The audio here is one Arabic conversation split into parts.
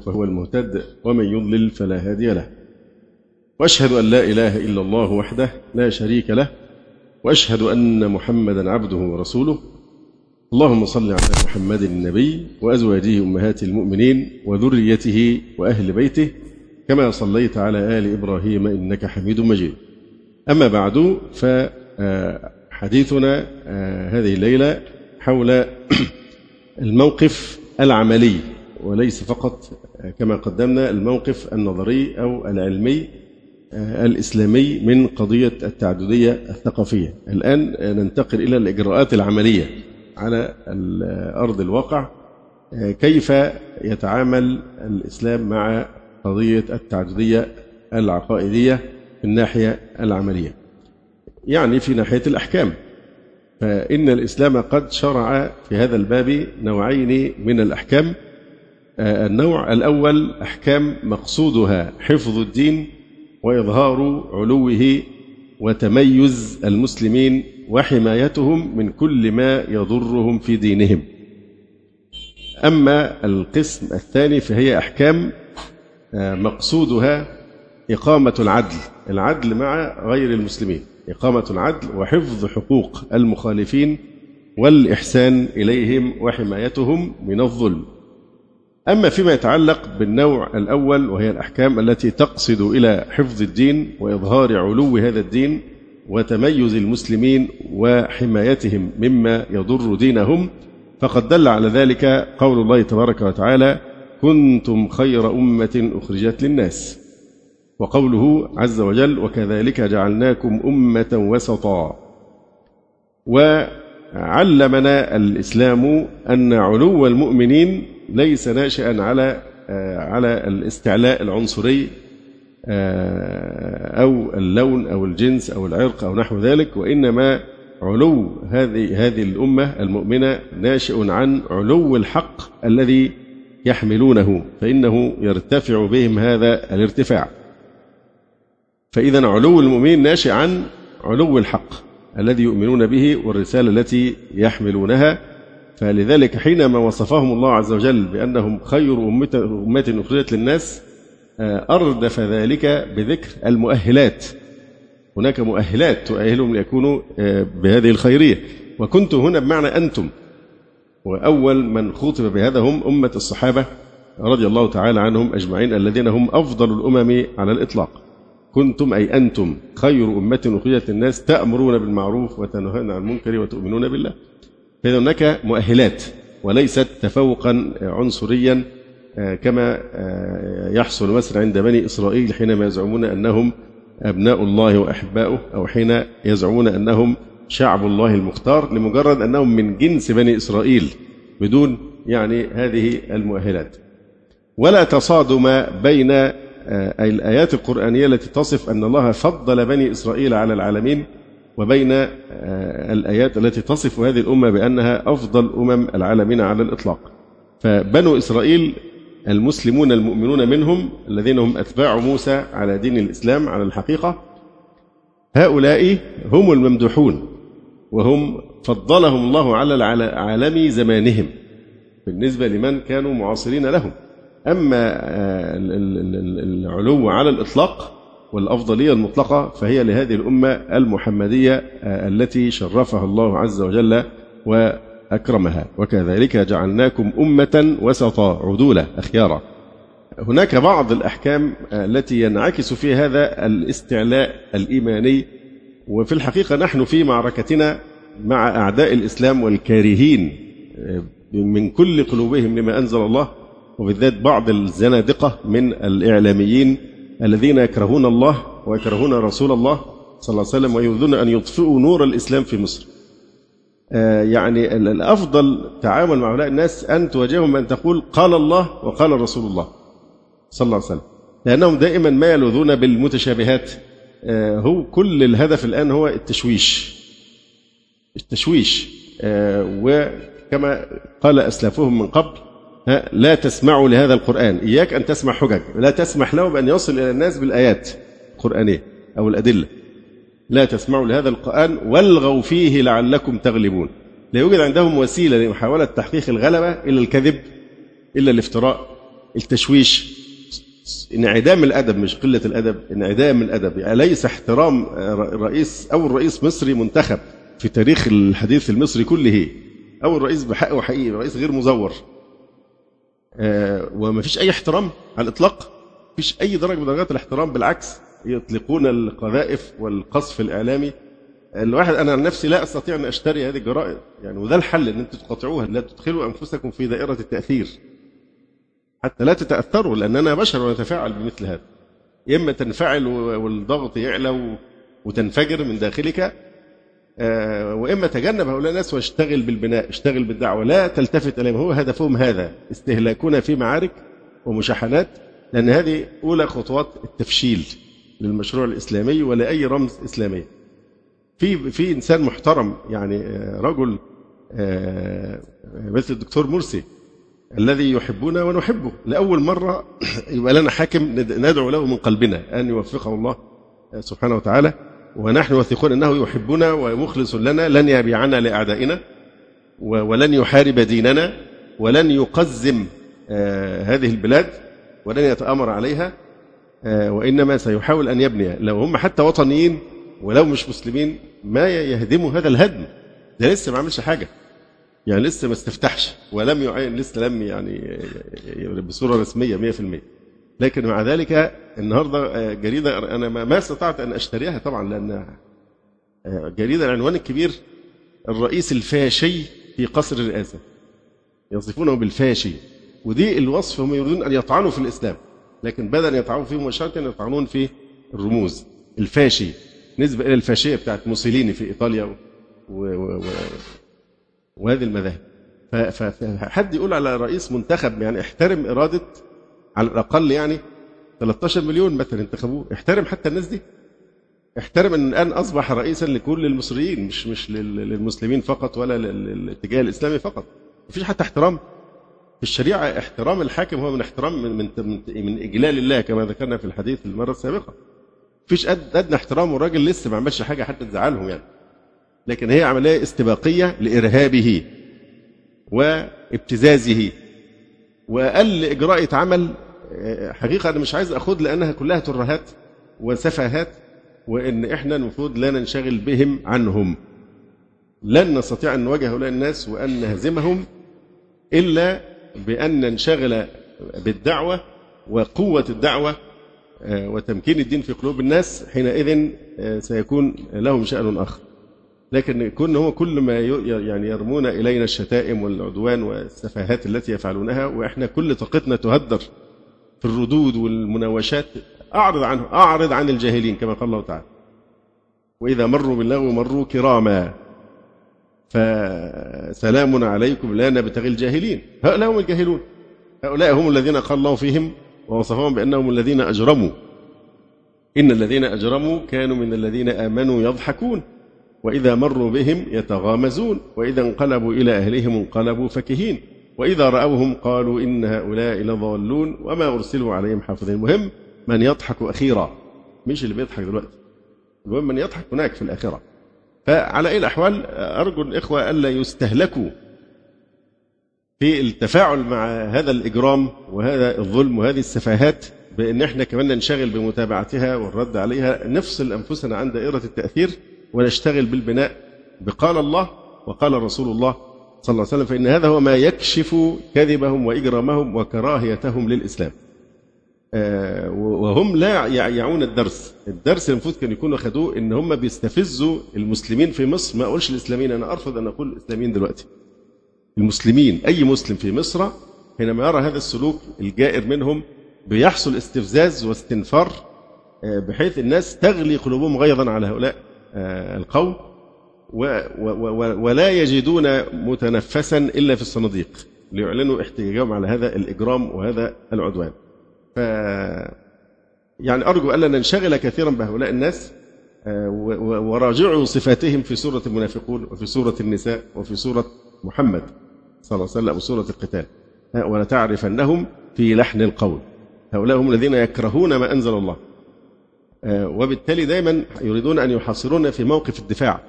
فهو المهتد ومن يضلل فلا هادي له. وأشهد أن لا إله إلا الله وحده لا شريك له وأشهد أن محمدا عبده ورسوله. اللهم صل على محمد النبي وأزواجه أمهات المؤمنين وذريته وأهل بيته كما صليت على آل إبراهيم إنك حميد مجيد. أما بعد فحديثنا هذه الليلة حول الموقف العملي. وليس فقط كما قدمنا الموقف النظري أو العلمي الإسلامي من قضية التعددية الثقافية. الآن ننتقل إلى الإجراءات العملية على ارض الواقع كيف يتعامل الإسلام مع قضية التعددية العقائدية في الناحية العملية. يعني في ناحية الأحكام. فإن الإسلام قد شرع في هذا الباب نوعين من الأحكام. النوع الأول أحكام مقصودها حفظ الدين وإظهار علوه وتميز المسلمين وحمايتهم من كل ما يضرهم في دينهم. أما القسم الثاني فهي أحكام مقصودها إقامة العدل، العدل مع غير المسلمين، إقامة العدل وحفظ حقوق المخالفين والإحسان إليهم وحمايتهم من الظلم. أما فيما يتعلق بالنوع الأول وهي الأحكام التي تقصد إلى حفظ الدين وإظهار علو هذا الدين وتميز المسلمين وحمايتهم مما يضر دينهم فقد دل على ذلك قول الله تبارك وتعالى كنتم خير أمة أخرجت للناس وقوله عز وجل وكذلك جعلناكم أمة وسطا وعلمنا الإسلام أن علو المؤمنين ليس ناشئا على على الاستعلاء العنصري أو اللون أو الجنس أو العرق أو نحو ذلك وإنما علو هذه هذه الأمة المؤمنة ناشئ عن علو الحق الذي يحملونه فإنه يرتفع بهم هذا الارتفاع. فإذا علو المؤمنين ناشئ عن علو الحق الذي يؤمنون به والرسالة التي يحملونها. فلذلك حينما وصفهم الله عز وجل بأنهم خير أمة, أخرجت للناس أردف ذلك بذكر المؤهلات. هناك مؤهلات تؤهلهم ليكونوا بهذه الخيرية. وكنتم هنا بمعنى أنتم. وأول من خاطب بهذا هم أمة الصحابة رضي الله تعالى عنهم أجمعين الذين هم أفضل الأمم على الإطلاق. كنتم أي أنتم خير أمة أخرجت للناس تأمرون بالمعروف وتنهون عن المنكر وتؤمنون بالله. فإذا هناك مؤهلات وليست تفوقا عنصريا كما يحصل مثلا عند بني إسرائيل حينما يزعمون أنهم أبناء الله وأحباؤه أو حين يزعمون أنهم شعب الله المختار لمجرد أنهم من جنس بني إسرائيل بدون يعني هذه المؤهلات. ولا تصادم بين الآيات القرآنية التي تصف أن الله فضل بني إسرائيل على العالمين وبين الآيات التي تصف هذه الأمة بأنها أفضل أمم العالمين على الإطلاق. فبنو إسرائيل المسلمون المؤمنون منهم الذين هم أتباع موسى على دين الإسلام على الحقيقة هؤلاء هم الممدوحون وهم فضلهم الله على عالم زمانهم بالنسبة لمن كانوا معاصرين لهم. أما العلو على الإطلاق والأفضلية المطلقة فهي لهذه الأمة المحمدية التي شرفها الله عز وجل وأكرمها. وكذلك جعلناكم أمة وسطا عدولا أخيارا. هناك بعض الأحكام التي ينعكس في هذا الاستعلاء الإيماني وفي الحقيقة نحن في معركتنا مع أعداء الإسلام والكارهين من كل قلوبهم لما أنزل الله وبالذات بعض الزنادقة من الإعلاميين الذين يكرهون الله ويكرهون رسول الله صلى الله عليه وسلم ويريدون أن يطفئوا نور الإسلام في مصر. يعني الأفضل تعامل مع هؤلاء الناس أن تواجههم أن تقول قال الله وقال رسول الله صلى الله عليه وسلم. لأنهم دائما ما يلوذون بالمتشابهات. هو كل الهدف الآن هو التشويش. التشويش. وكما قال أسلافهم من قبل لا تسمعوا لهذا القرآن. إياك أن تسمع حجج. لا تسمح له بأن يصل إلى الناس بالآيات القرآنية أو الأدلة. لا تسمعوا لهذا القرآن والغوا فيه لعلكم تغلبون. لا يوجد عندهم وسيلة لمحاولة تحقيق الغلبة إلا الكذب إلا الافتراء التشويش. انعدام الأدب مش قلة الأدب انعدام الأدب. يعني ليس احترام رئيس اول رئيس مصري منتخب في تاريخ الحديث المصري كله. اول رئيس بحق وحقيقي رئيس غير مزور. وما فيش أي احترام على الإطلاق. فيش أي درجة من درجات الاحترام بالعكس يطلقون القذائف والقصف الإعلامي. الواحد أنا عن نفسي لا أستطيع أن أشتري هذه الجرائد يعني وده الحل إن أنتم تقاطعوها لا تدخلوا أنفسكم في دائرة التأثير حتى لا تتأثروا لأن أنا بشر ونتفاعل بمثل هذا. يا إما تنفعل والضغط يعلى وتنفجر من داخلك آه، وإما تجنب هؤلاء الناس واشتغل بالبناء اشتغل بالدعوة لا تلتفت إليهم. هو هدفهم هذا استهلاكنا في معارك ومشاحنات لأن هذه أولى خطوات التفشيل للمشروع الإسلامي ولاي رمز إسلامي. في في إنسان محترم يعني آه، رجل آه، مثل الدكتور مرسي الذي يحبنا ونحبه. لأول مرة يبقى لنا حاكم ندعو له من قلبنا أن يوفقه الله سبحانه وتعالى. ونحن واثقون أنه يحبنا ومخلص لنا لن يبيعنا لأعدائنا ولن يحارب ديننا ولن يقزم آه، هذه البلاد ولن يتآمر عليها وإنما سيحاول أن يبني. لو هم حتى وطنيين ولو مش مسلمين ما يهدموا هذا الهدم. ده لسه ما عملش حاجة. يعني لسه ما استفتحش ولم يعين لسه لم يعني بصورة رسمية 100% لكن مع ذلك النهارده جريدة أنا ما استطعت أن أشتريها طبعا لأن جريدة العنوان الكبير الرئيس الفاشي في قصر الرئاسه يصفونه بالفاشي. ودي الوصف هم يريدون أن يطعنوا في الإسلام. لكن بدل أن يطعنوا فيه مباشرة يطعنون في الرموز. الفاشي. نسبة إلى الفاشية بتاعت موسوليني في إيطاليا و... و... و... وهذه المذاهب. فحد يقول على رئيس منتخب يعني احترم إرادة على الأقل يعني 13 مليون مثلا انتخبوه. احترم حتى الناس دي. احترم إن الآن أصبح رئيسا لكل المصريين مش مش للمسلمين فقط ولا للاتجاه الإسلامي فقط. مفيش حتى احترام. في الشريعة احترام الحاكم هو من احترام من من, من إجلال الله كما ذكرنا في الحديث المرة السابقة. فيش أدنى احترام والراجل لسه ما عملش حاجة حتى تزعلهم يعني. لكن هي عملية استباقية لإرهابه وابتزازه واقل إجراء يتعمل حقيقة أنا مش عايز اخد لأنها كلها ترهات وسفاهات وإن إحنا المفروض لا ننشغل بهم عنهم. لن نستطيع أن نواجه هؤلاء الناس وأن نهزمهم إلا بأن ننشغل بالدعوة وقوة الدعوة آه، وتمكين الدين في قلوب الناس. حينئذ آه، سيكون لهم شأن آخر. لكن يكون هو كل ما يعني يرمون إلينا الشتائم والعدوان والسفاهات التي يفعلونها وإحنا كل طاقتنا تهدر. في الردود والمناوشات أعرض عنه أعرض عن الجاهلين كما قال الله تعالى. وإذا مروا باللغو مروا كراما. فسلام عليكم لا نبتغي الجاهلين. هؤلاء هم الجاهلون. هؤلاء هم الذين قال الله فيهم ووصفهم بأنهم الذين أجرموا. إن الذين أجرموا كانوا من الذين آمنوا يضحكون. وإذا مروا بهم يتغامزون. وإذا انقلبوا إلى أهلهم انقلبوا فكهين. وإذا رأوهم قالوا إن هؤلاء لضالون وما أرسلوا عليهم حافظين. المهم من يضحك أخيرا مش اللي بيضحك دلوقتي. المهم من يضحك هناك في الآخرة. فعلى أي الأحوال أرجو الإخوة ألا يستهلكوا في التفاعل مع هذا الإجرام وهذا الظلم وهذه السفاهات بأن إحنا كمان ننشغل بمتابعتها والرد عليها نفصل أنفسنا عن دائرة التأثير ونشتغل بالبناء بقال الله وقال رسول الله صلى الله عليه وسلم فإن هذا هو ما يكشف كذبهم وإجرامهم وكراهيتهم للإسلام. آه، وهم لا يعون الدرس. الدرس المفروض كان يكونوا خدوه إن هم بيستفزوا المسلمين في مصر. ما أقولش الإسلاميين أنا أرفض أن أقول الإسلاميين دلوقتي. المسلمين أي مسلم في مصر حينما يرى هذا السلوك الجائر منهم بيحصل استفزاز واستنفار آه، بحيث الناس تغلي قلوبهم غيظا على هؤلاء آه، القوم. ولا يجدون متنفسا إلا في الصناديق. ليعلنوا احتجاجهم على هذا الإجرام وهذا العدوان. ف يعني أرجو ألا ننشغل كثيرا بهؤلاء الناس آه، وراجعوا صفاتهم في سورة المنافقون وفي سورة النساء وفي سورة محمد صلى الله عليه وسلم سورة القتال. ولتعرفنهم في لحن القول. هؤلاء هم الذين يكرهون ما أنزل الله. آه، وبالتالي دائما يريدون أن يحاصرونا في موقف الدفاع.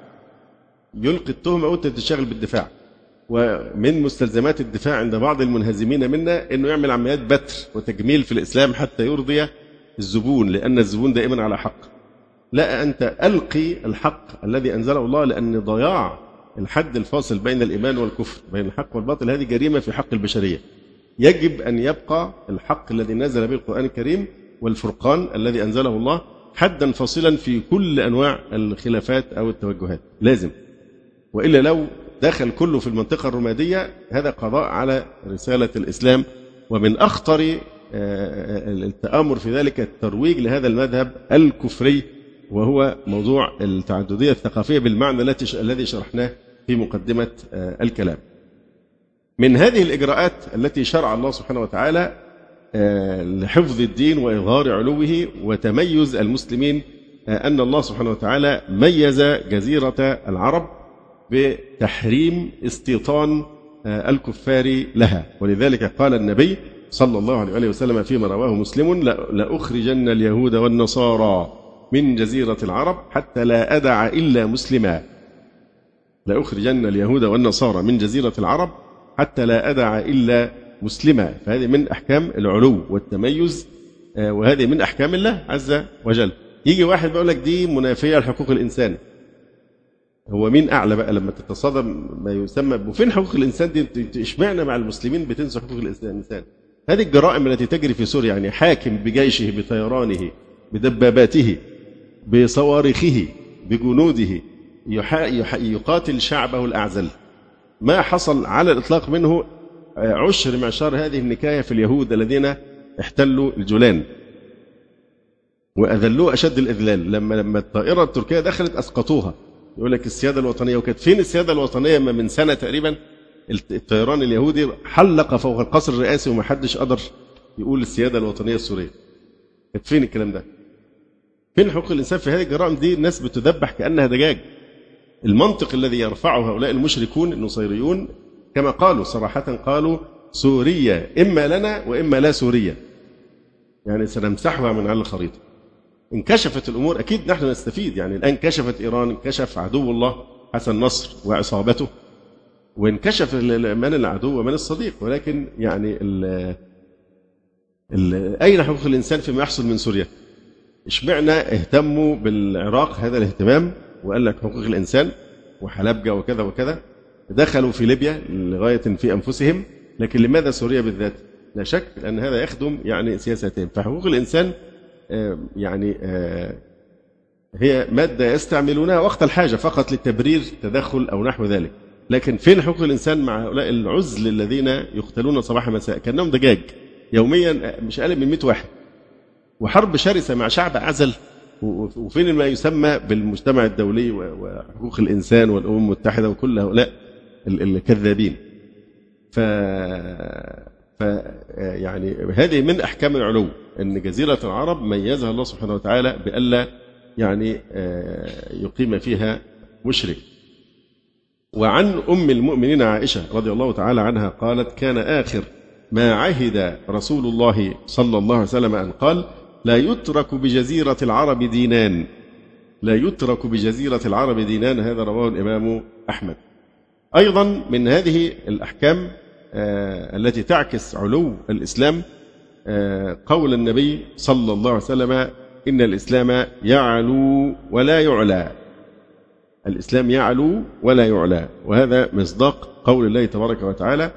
يلقي التهمة وأنت تشتغل بالدفاع. ومن مستلزمات الدفاع عند بعض المنهزمين منا أنه يعمل عمليات بتر وتجميل في الإسلام حتى يرضي الزبون لأن الزبون دائما على حق. لا أنت ألقي الحق الذي أنزله الله لأن ضياع الحد الفاصل بين الإيمان والكفر بين الحق والباطل. هذه جريمة في حق البشرية. يجب أن يبقى الحق الذي نزل به القرآن الكريم والفرقان الذي أنزله الله حدا فاصلا في كل أنواع الخلافات أو التوجهات. لازم. وإلا لو دخل كله في المنطقة الرمادية هذا قضاء على رسالة الإسلام. ومن أخطر آه، التآمر في ذلك الترويج لهذا المذهب الكفري وهو موضوع التعددية الثقافية بالمعنى الذي شرحناه في مقدمة آه، الكلام. من هذه الإجراءات التي شرع الله سبحانه وتعالى آه، لحفظ الدين وإظهار علوه وتميز المسلمين أن الله سبحانه وتعالى ميز جزيرة العرب بتحريم استيطان الكفار لها. ولذلك قال النبي صلى الله عليه وسلم فيما رواه مسلم لأخرجن اليهود والنصارى من جزيرة العرب حتى لا أدع إلا مسلما. لأخرجن اليهود والنصارى من جزيرة العرب حتى لا أدع إلا مسلما. فهذه من أحكام العلو والتميز آه، وهذه من أحكام الله عز وجل. يجي واحد بيقول لك دي منافية لحقوق الإنسان. هو مين أعلى بقى لما تتصادم ما يسمى وفين حقوق الإنسان دي؟ إشمعنى مع المسلمين بتنسوا حقوق الإنسان؟ هذه الجرائم التي تجري في سوريا يعني حاكم بجيشه بطيرانه بدباباته بصواريخه بجنوده يقاتل شعبه الأعزل. ما حصل على الإطلاق منه عشر معشار هذه النكاية في اليهود الذين احتلوا الجولان. وأذلوه أشد الإذلال. لما لما الطائرة التركية دخلت أسقطوها. يقول لك السيادة الوطنية وكانت فين السيادة الوطنية من سنة تقريبا الطيران اليهودي حلق فوق القصر الرئاسي وما حدش قدر يقول السيادة الوطنية السورية. كانت فين الكلام ده؟ فين حقوق الإنسان في هذه الجرائم دي الناس بتذبح كأنها دجاج. المنطق الذي يرفعه هؤلاء المشركون النصيريون كما قالوا صراحة قالوا سوريا إما لنا وإما لا سوريا. يعني سنمسحها من على الخريطة. انكشفت الأمور أكيد نحن نستفيد. يعني الآن كشفت إيران انكشف عدو الله حسن نصر وعصابته وانكشف من العدو ومن الصديق. ولكن يعني ال ال أين حقوق الإنسان فيما يحصل من سوريا؟ اشمعنى اهتموا بالعراق هذا الاهتمام وقال لك حقوق الإنسان وحلبجة وكذا وكذا؟ دخلوا في ليبيا لغاية في أنفسهم. لكن لماذا سوريا بالذات؟ لا شك أن هذا يخدم يعني سياستين فحقوق الإنسان يعني هي مادة يستعملونها وقت الحاجة فقط لتبرير تدخل أو نحو ذلك. لكن فين حقوق الإنسان مع هؤلاء العزل الذين يقتلون صباح مساء؟ كأنهم دجاج. يوميا مش أقل من 100 واحد. وحرب شرسة مع شعب عزل. وفين ما يسمى بالمجتمع الدولي وحقوق الإنسان والأمم المتحدة وكل هؤلاء الكذابين. ف يعني هذه من أحكام العلو إن جزيرة العرب ميزها الله سبحانه وتعالى بألا يعني آه، يقيم فيها مشرك. وعن أم المؤمنين عائشة رضي الله تعالى عنها قالت كان آخر ما عهد رسول الله صلى الله عليه وسلم أن قال لا يترك بجزيرة العرب دينان لا يترك بجزيرة العرب دينان. هذا رواه الإمام أحمد. أيضا من هذه الأحكام آه التي تعكس علو الإسلام آه قول النبي صلى الله عليه وسلم إن الإسلام يعلو ولا يعلى. الإسلام يعلو ولا يعلى. وهذا مصداق قول الله تبارك وتعالى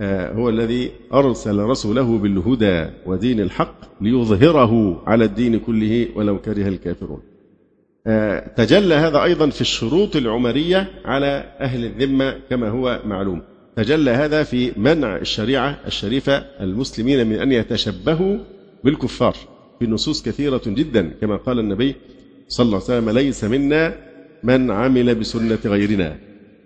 آه، هو الذي أرسل رسوله بالهدى ودين الحق ليظهره على الدين كله ولو كره الكافرون. آه، تجلى هذا أيضا في الشروط العمرية على أهل الذمة كما هو معلوم. تجلى هذا في منع الشريعة الشريفة المسلمين من أن يتشبهوا بالكفار. في نصوص كثيرة جدا كما قال النبي صلى الله عليه وسلم ليس منا من عمل بسنة غيرنا.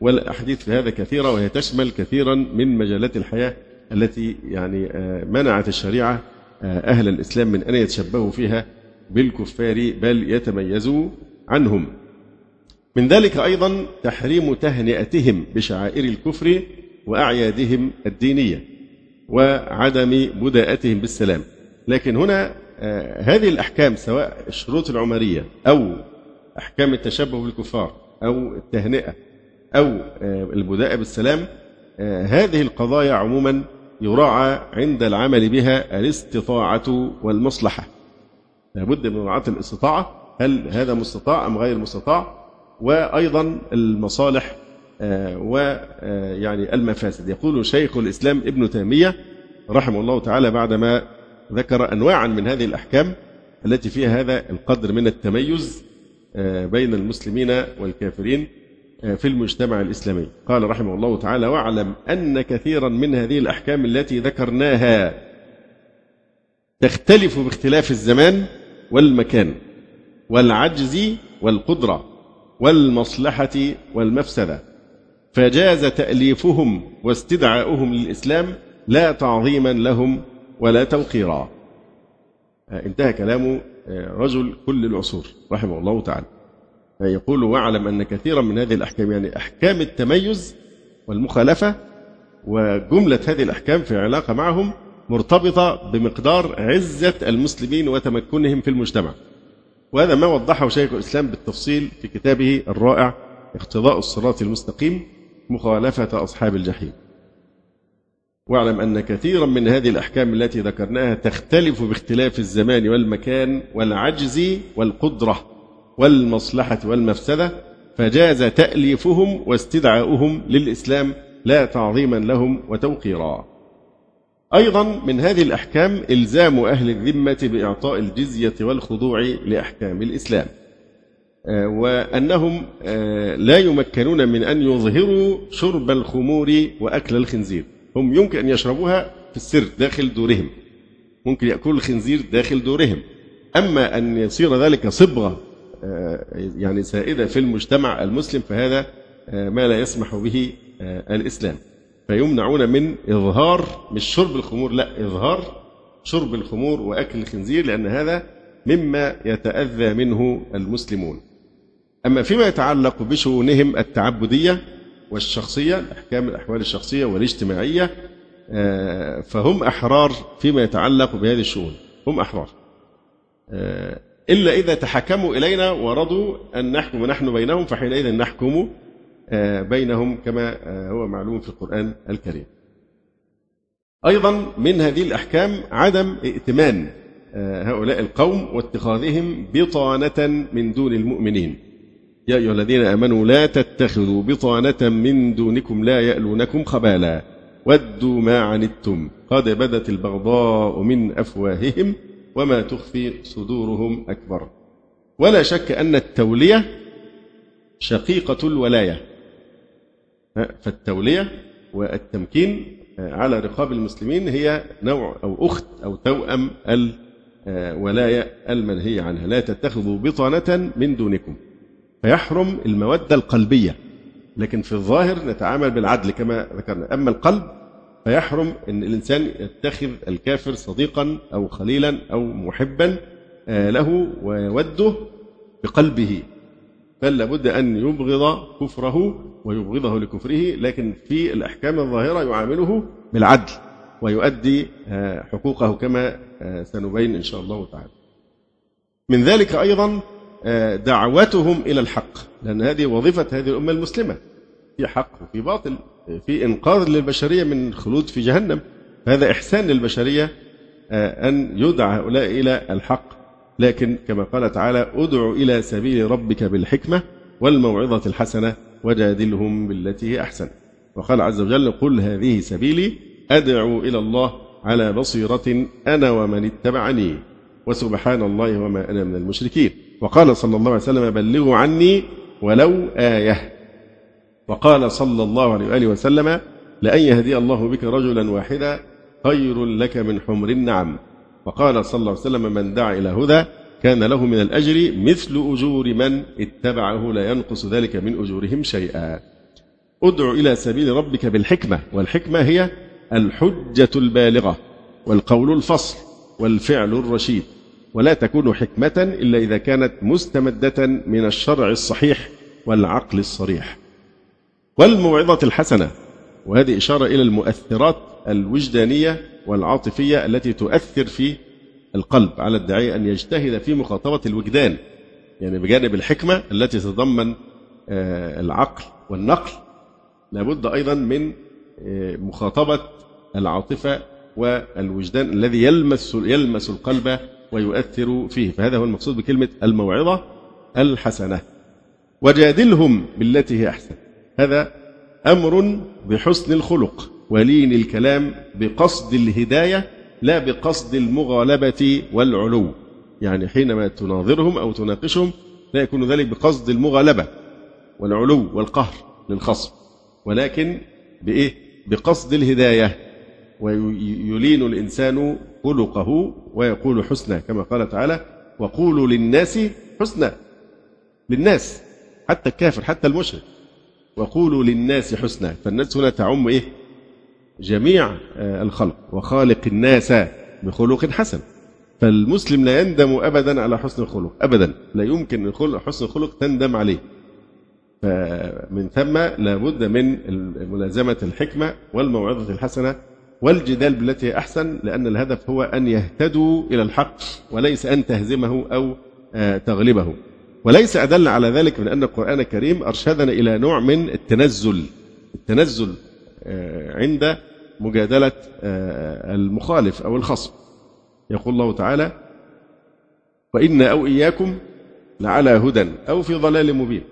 والأحاديث في هذا كثيرة وهي تشمل كثيرا من مجالات الحياة التي يعني آه، منعت الشريعة آه، أهل الإسلام من أن يتشبهوا فيها بالكفار بل يتميزوا عنهم. من ذلك أيضا تحريم تهنئتهم بشعائر الكفر وأعيادهم الدينية وعدم بداءتهم بالسلام. لكن هنا آه، هذه الأحكام سواء الشروط العمرية أو أحكام التشبه بالكفار أو التهنئة أو آه، البداء بالسلام هذه القضايا عموما يراعى عند العمل بها الاستطاعة والمصلحة. لابد من مراعاة الاستطاعة. هل هذا مستطاع أم غير مستطاع؟ وأيضا المصالح آه، ويعني آه، المفاسد. يقول شيخ الإسلام ابن تيمية رحمه الله تعالى بعدما ذكر أنواعا من هذه الأحكام التي فيها هذا القدر من التميز آه، بين المسلمين والكافرين في المجتمع الإسلامي. قال رحمه الله تعالى واعلم أن كثيرا من هذه الأحكام التي ذكرناها تختلف باختلاف الزمان والمكان والعجز والقدرة والمصلحة والمفسدة. فجاز تأليفهم واستدعاؤهم للإسلام لا تعظيما لهم ولا توقيرا. انتهى كلام رجل كل العصور رحمه الله تعالى. يقول واعلم أن كثيرا من هذه الأحكام يعني أحكام التميز والمخالفة وجملة هذه الأحكام في علاقة معهم مرتبطة بمقدار عزة المسلمين وتمكنهم في المجتمع. وهذا ما وضحه شيخ الإسلام بالتفصيل في كتابه الرائع اقتضاء الصراط المستقيم مخالفة أصحاب الجحيم. واعلم أن كثيرا من هذه الأحكام التي ذكرناها تختلف باختلاف الزمان والمكان والعجز والقدرة والمصلحة والمفسدة فجاز تأليفهم واستدعاؤهم للإسلام لا تعظيما لهم وتوقيرا. أيضا من هذه الأحكام إلزام أهل الذمة بإعطاء الجزية والخضوع لأحكام الإسلام. وأنهم آه، لا يمكنون من أن يظهروا شرب الخمور وأكل الخنزير. هم يمكن أن يشربوها في السر داخل دورهم. ممكن يأكلوا الخنزير داخل دورهم. أما أن يصير ذلك صبغة آه، يعني سائدة في المجتمع المسلم فهذا ما لا يسمح به الإسلام. فيمنعون من إظهار مش شرب الخمور لا إظهار شرب الخمور وأكل الخنزير لأن هذا مما يتأذى منه المسلمون. أما فيما يتعلق بشؤونهم التعبدية والشخصية أحكام الأحوال الشخصية والاجتماعية آه، فهم أحرار فيما يتعلق بهذه الشؤون. هم أحرار. آه، إلا إذا تحكموا إلينا ورضوا أن نحكم نحن بينهم فحينئذ نحكم آه، بينهم كما هو معلوم في القرآن الكريم. أيضا من هذه الأحكام عدم ائتمان هؤلاء القوم واتخاذهم بطانة من دون المؤمنين. يا أيها الذين آمنوا لا تتخذوا بطانة من دونكم لا يألونكم خبالا. ودوا ما عنتم. قد بدت البغضاء من أفواههم وما تخفي صدورهم أكبر. ولا شك أن التولية شقيقة الولاية. فالتولية والتمكين على رقاب المسلمين هي نوع أو أخت أو توأم الولاية المنهية عنها. لا تتخذوا بطانة من دونكم. فيحرم المودة القلبية. لكن في الظاهر نتعامل بالعدل كما ذكرنا. أما القلب فيحرم أن الإنسان يتخذ الكافر صديقا أو خليلا أو محبا له ويوده بقلبه. بل لابد أن يبغض كفره ويبغضه لكفره. لكن في الأحكام الظاهرة يعامله بالعدل ويؤدي آه، حقوقه كما آه، سنبين إن شاء الله تعالى. من ذلك أيضا آه، دعوتهم إلى الحق لأن هذه وظيفة هذه الأمة المسلمة. في حق وفي باطل في إنقاذ للبشرية من الخلود في جهنم. هذا إحسان للبشرية أن يدعى هؤلاء إلى الحق. لكن كما قال تعالى ادع إلى سبيل ربك بالحكمة والموعظة الحسنة وجادلهم بالتي هي أحسن. وقال عز وجل قل هذه سبيلي أدعو إلى الله على بصيرة أنا ومن اتبعني وسبحان الله وما أنا من المشركين. وقال صلى الله عليه وسلم بلغوا عني ولو آية. وقال صلى الله عليه وآله وسلم لأن يهدي الله بك رجلا واحدا خير لك من حمر النعم. وقال صلى الله عليه وسلم من دعا إلى هدى كان له من الأجر مثل أجور من اتبعه لا ينقص ذلك من أجورهم شيئا. ادع إلى سبيل ربك بالحكمة والحكمة هي الحجة البالغة والقول الفصل والفعل الرشيد. ولا تكون حكمة إلا إذا كانت مستمدة من الشرع الصحيح والعقل الصريح. والموعظة الحسنة وهذه إشارة إلى المؤثرات الوجدانية والعاطفية التي تؤثر في القلب على الداعية أن يجتهد في مخاطبة الوجدان يعني بجانب الحكمة التي تتضمن آه، العقل والنقل. لابد أيضا من مخاطبة العاطفة والوجدان الذي يلمس يلمس القلب ويؤثر فيه. فهذا هو المقصود بكلمة الموعظة الحسنة. وجادلهم بالتي هي أحسن. هذا أمر بحسن الخلق ولين الكلام بقصد الهداية لا بقصد المغالبة والعلو. يعني حينما تناظرهم أو تناقشهم لا يكون ذلك بقصد المغالبة والعلو والقهر للخصم ولكن بإيه؟ بقصد الهداية. ويلين الإنسان خلقه ويقول حسنا كما قال تعالى وقولوا للناس حسنا. للناس حتى الكافر حتى المشرك. وقولوا للناس حسنا فالناس هنا تعم إيه؟ جميع آه، الخلق. وخالق الناس بخلق حسن. فالمسلم لا يندم أبدا على حسن الخلق أبدا. لا يمكن حسن الخلق تندم عليه. فمن ثم لابد من ملازمة الحكمة والموعظة الحسنة والجدال بالتي أحسن لأن الهدف هو أن يهتدوا إلى الحق وليس أن تهزمه أو آه، تغلبه. وليس أدل على ذلك من أن القرآن الكريم أرشدنا إلى نوع من التنزل. التنزل آه، عند مجادلة آه، المخالف أو الخصم. يقول الله تعالى وإن أو إياكم لعلى هدى أو في ضلال مبين.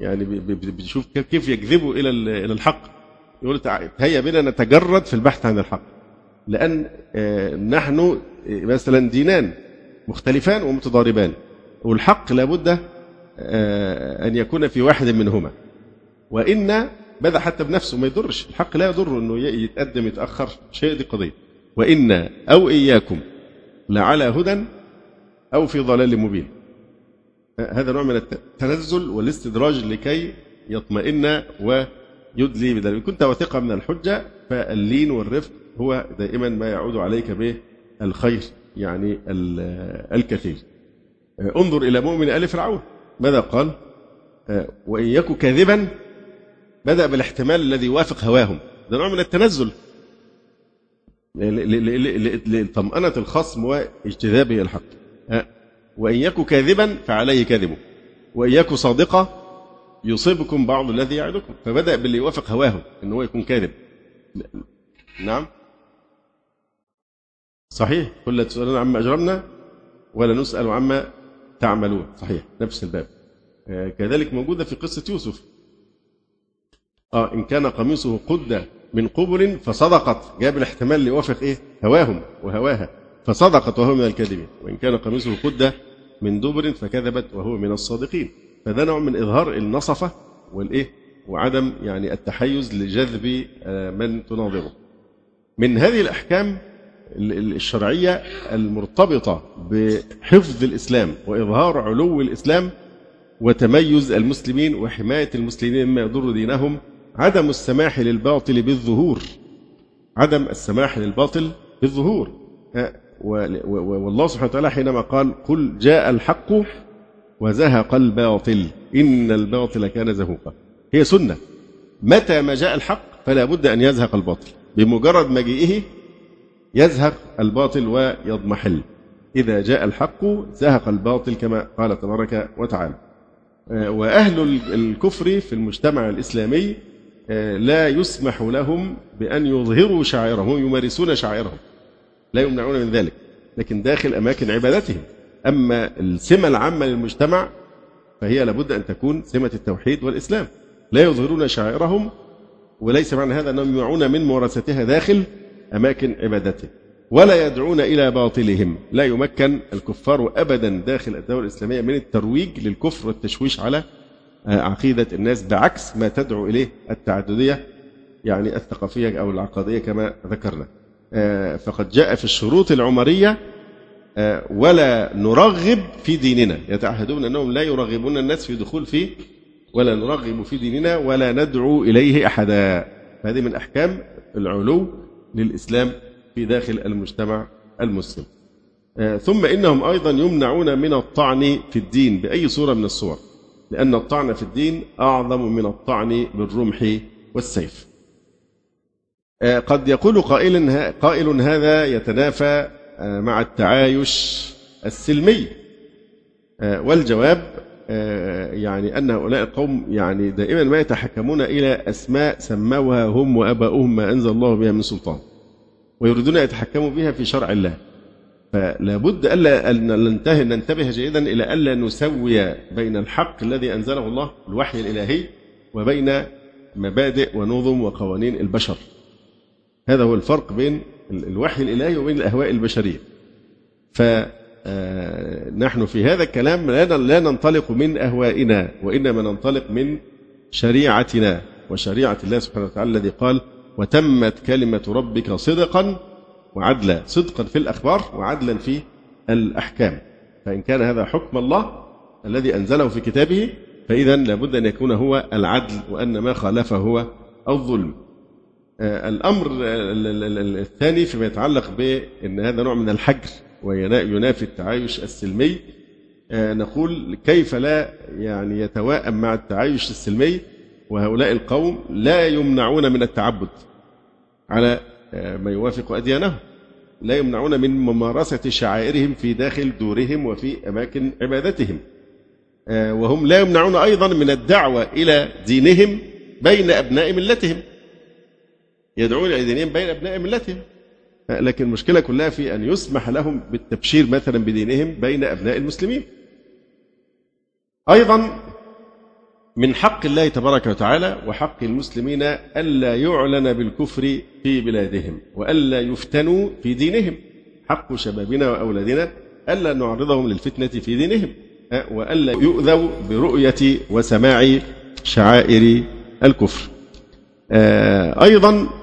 يعني بيشوف كيف يجذبوا إلى إلى الحق. يقول هيا بنا نتجرد في البحث عن الحق. لأن آه، نحن مثلا دينان مختلفان ومتضاربان. والحق لابد أن يكون في واحد منهما. وإن بدأ حتى بنفسه ما يضرش. الحق لا يضر إنه يتقدم يتأخر شيء دي قضية. وإن أو إياكم لعلى هدى أو في ضلال مبين. هذا نوع من التنزل والاستدراج لكي يطمئن ويدلي بذلك إن كنت واثقا من الحجة فاللين والرفق هو دائما ما يعود عليك به الخير يعني الكثير. انظر إلى مؤمن آل فرعون. ماذا قال؟ وإن يك كاذبا بدأ بالاحتمال الذي يوافق هواهم. ده نوع من التنزل. لطمأنة الخصم واجتذابه الحق. وإن يك كاذبا فعليه كذبه وإن يك صادقة يصيبكم بعض الذي يعدكم. فبدأ باللي يوافق هواهم إن هو يكون كاذب. نعم. صحيح. كل تسألون عما أجرمنا ولا نسأل عما تعملون. صحيح. نفس الباب. كذلك موجودة في قصة يوسف. آه إن كان قميصه قد من قبل فصدقت. جاب الاحتمال اللي يوافق إيه؟ هواهم وهواها. فصدقت وهو من الكاذبين. وإن كان قميصه قد من دبر فكذبت وهو من الصادقين. فده نوع من إظهار النصفة والإيه وعدم يعني التحيز لجذب آه، من تناظره. من هذه الأحكام الشرعية المرتبطة بحفظ الإسلام وإظهار علو الإسلام وتميز المسلمين وحماية المسلمين مما يضر دينهم عدم السماح للباطل بالظهور. عدم السماح للباطل بالظهور. والله سبحانه وتعالى حينما قال قل جاء الحق وزهق الباطل. إن الباطل كان زهوقا. هي سنة. متى ما جاء الحق فلا بد أن يزهق الباطل. بمجرد مجيئه يزهق الباطل ويضمحل. إذا جاء الحق زهق الباطل كما قال تبارك وتعالى. وأهل الكفر في المجتمع الإسلامي لا يسمح لهم بأن يظهروا شعائرهم يمارسون شعائرهم. لا يمنعون من ذلك. لكن داخل أماكن عبادتهم أما السمة العامة للمجتمع فهي لابد أن تكون سمة التوحيد والإسلام. لا يظهرون شعائرهم وليس معنى هذا أنهم يمنعون من ممارستها داخل أماكن عبادتهم ولا يدعون إلى باطلهم. لا يمكن الكفار أبدا داخل الدولة الإسلامية من الترويج للكفر والتشويش على آه، عقيدة الناس بعكس ما تدعو إليه التعددية يعني الثقافية أو العقدية كما ذكرنا. آه، فقد جاء في الشروط العمرية ولا نرغب في ديننا. يتعهدون أنهم لا يرغبون الناس في دخول فيه ولا نرغب في ديننا ولا ندعو إليه أحدا. هذه من أحكام العلو للإسلام في داخل المجتمع المسلم. ثم إنهم أيضا يمنعون من الطعن في الدين بأي صورة من الصور لأن الطعن في الدين أعظم من الطعن بالرمح والسيف. آه، قد يقول قائل قائل هذا يتنافى آه، مع التعايش السلمي. آه، والجواب يعني أن هؤلاء القوم يعني دائما ما يتحكمون إلى أسماء سموها هم وأباؤهم ما أنزل الله بها من سلطان ويريدون أن يتحكموا بها في شرع الله. فلا بد ألا أن ننتهي ننتبه جيدا إلى ألا نسوي بين الحق الذي أنزله الله الوحي الإلهي وبين مبادئ ونظم وقوانين البشر. هذا هو الفرق بين الوحي الإلهي وبين الأهواء البشرية. فنحن في هذا الكلام لا ننطلق من أهوائنا وإنما ننطلق من شريعتنا وشريعة الله سبحانه وتعالى الذي قال وتمت كلمة ربك صدقا وعدلا. صدقا في الأخبار وعدلا في الأحكام. فإن كان هذا حكم الله الذي أنزله في كتابه فإذا لابد أن يكون هو العدل وأن ما خالفه هو الظلم. الأمر الثاني فيما يتعلق بأن هذا نوع من الحجر وينافي التعايش السلمي آه، نقول كيف لا يعني يتواءم مع التعايش السلمي وهؤلاء القوم لا يمنعون من التعبد على آه، ما يوافق أديانهم لا يمنعون من ممارسة شعائرهم في داخل دورهم وفي أماكن عبادتهم آه، وهم لا يمنعون أيضا من الدعوة إلى دينهم بين أبناء ملتهم. يدعون إلى دينهم بين أبناء ملتهم. لكن المشكلة كلها في أن يسمح لهم بالتبشير مثلا بدينهم بين أبناء المسلمين. أيضا من حق الله تبارك وتعالى وحق المسلمين ألا يعلن بالكفر في بلادهم وألا يفتنوا في دينهم. حق شبابنا وأولادنا ألا نعرضهم للفتنة في دينهم وألا يؤذوا برؤية وسماع شعائر الكفر. آه، أيضا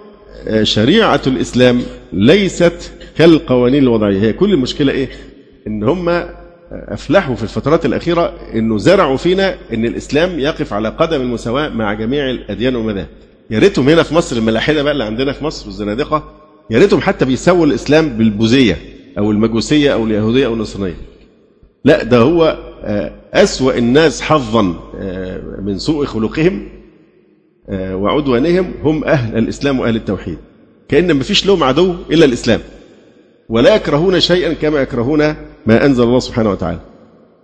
شريعة الإسلام ليست كالقوانين الوضعية. هي كل المشكلة إيه؟ إن هم أفلحوا في الفترات الأخيرة أنه زرعوا فينا أن الإسلام يقف على قدم المساواة مع جميع الأديان والمذاهب. يا ريتهم هنا في مصر الملاحدة بقى اللي عندنا في مصر والزنادقة يا ريتهم حتى بيسووا الإسلام بالبوذية أو المجوسية أو اليهودية أو النصرانية. لا ده هو آه، أسوأ الناس حظا آه، من سوء خلقهم آه، وعدوانهم هم أهل الإسلام وأهل التوحيد. كأن ما فيش لهم عدو إلا الإسلام. ولا يكرهون شيئا كما يكرهون ما أنزل الله سبحانه وتعالى.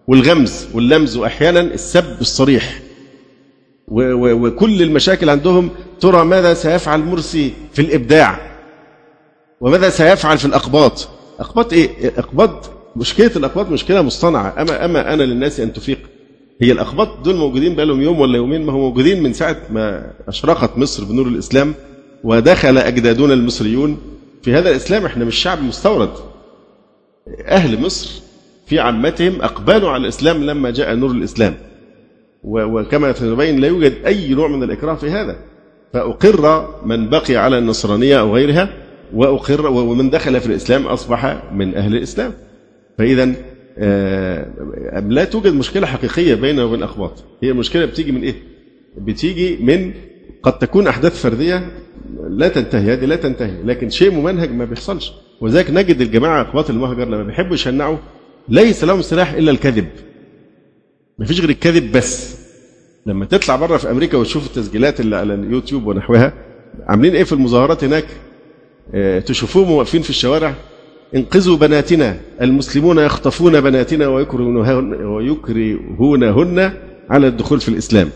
والغمز واللمز وأحيانا السب الصريح. وكل المشاكل عندهم ترى ماذا سيفعل مرسي في الإبداع؟ وماذا سيفعل في الأقباط؟ أقباط إيه؟ أقباط مشكلة الأقباط مشكلة مصطنعة. أما أما أنا للناس أن تفيق. هي الأقباط دول موجودين بقالهم يوم ولا يومين ما هم موجودين من ساعة ما أشرقت مصر بنور الإسلام ودخل أجدادنا المصريون. في هذا الإسلام إحنا مش شعب مستورد. أهل مصر في عامتهم أقبلوا على الإسلام لما جاء نور الإسلام. وكما سنبين لا يوجد أي نوع من الإكراه في هذا. فأقر من بقي على النصرانية أو غيرها وأقر ومن دخل في الإسلام أصبح من أهل الإسلام. فإذا آه، لا توجد مشكلة حقيقية بيننا وبين الأخباط هي المشكلة بتيجي من إيه؟ بتيجي من قد تكون أحداث فردية لا تنتهي هذه لا تنتهي لكن شيء ممنهج ما بيحصلش. وذلك نجد الجماعة أقباط المهجر لما بيحبوا يشنعوا ليس لهم سلاح إلا الكذب. ما فيش غير الكذب بس. لما تطلع بره في أمريكا وتشوف التسجيلات اللي على اليوتيوب ونحوها عاملين إيه في المظاهرات هناك؟ آه تشوفوهم واقفين في الشوارع انقذوا بناتنا. المسلمون يخطفون بناتنا ويكرهونهن على الدخول في الإسلام.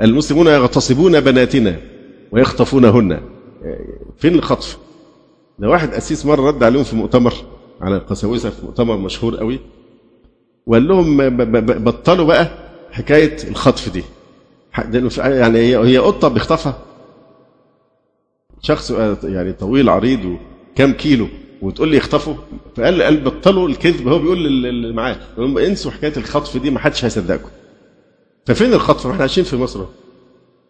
المسلمون يغتصبون بناتنا ويخطفونهن. فين الخطف. ده واحد أسيس مرة رد عليهم في مؤتمر على القساوسة في مؤتمر مشهور قوي. وقال لهم بطلوا بقى حكاية الخطف دي. يعني هي هي قطة بيخطفها. شخص يعني طويل عريض وكام كيلو. وتقول لي يخطفوا فقال قال بطلوا الكذب هو بيقول اللي معاه انسوا حكاية الخطف دي ما حدش هيصدقكم. ففين الخطف؟ ما إحنا عايشين في مصر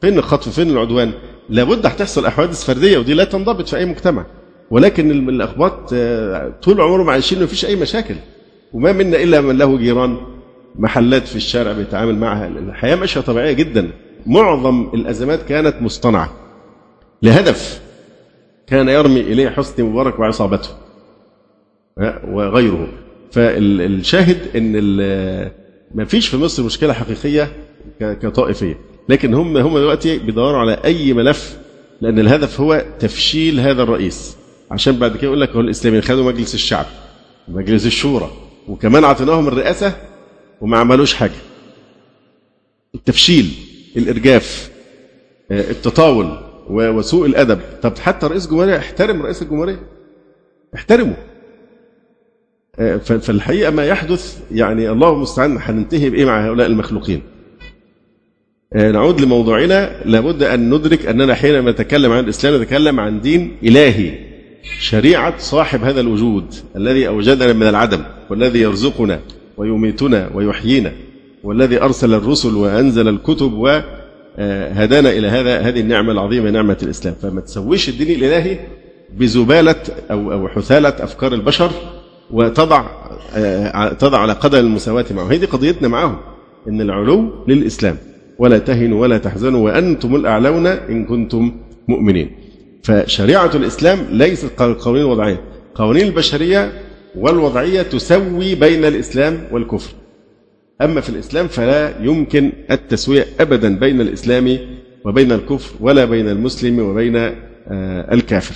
فين الخطف؟ فين العدوان؟ لابد هتحصل أحوادث فردية ودي لا تنضبط في أي مجتمع. ولكن الأخباط آه، طول عمرهم عايشين ما فيش أي مشاكل. وما منا إلا من له جيران محلات في الشارع بيتعامل معها. الحياة ماشية طبيعية جدا. معظم الأزمات كانت مصطنعة. لهدف كان يرمي إليه حسني مبارك وعصابته. وغيره. فالشاهد إن ما فيش في مصر مشكلة حقيقية كطائفية. لكن هم هم دلوقتي بيدوروا على أي ملف لأن الهدف هو تفشيل هذا الرئيس. عشان بعد كده يقول لك هو الاسلاميين خدوا مجلس الشعب مجلس الشورى. وكمان أعطيناهم الرئاسة وما عملوش حاجة. التفشيل الإرجاف آه، التطاول وسوء الأدب. طب حتى رئيس الجمهورية احترم رئيس الجمهورية؟ احترمه. فالحقيقة ما يحدث يعني الله المستعان هننتهي بإيه مع هؤلاء المخلوقين؟ آه، نعود لموضوعنا. لابد أن ندرك أننا حينما نتكلم عن الإسلام نتكلم عن دين إلهي شريعة صاحب هذا الوجود الذي أوجدنا من العدم والذي يرزقنا ويميتنا ويحيينا والذي أرسل الرسل وأنزل الكتب وهدانا إلى هذا هذه النعمة العظيمة نعمة الإسلام. فما تسويش الدين الإلهي بزبالة أو أو حثالة أفكار البشر وتضع آه، تضع على قدر المساواة معه. هذه قضيتنا معهم إن العلو للإسلام. ولا تهنوا ولا تحزنوا وأنتم الأعلون إن كنتم مؤمنين. فشريعة الإسلام ليست قوانين وضعية. قوانين البشرية والوضعية تسوي بين الإسلام والكفر. أما في الإسلام فلا يمكن التسوية أبدا بين الإسلام وبين الكفر ولا بين المسلم وبين آه، الكافر.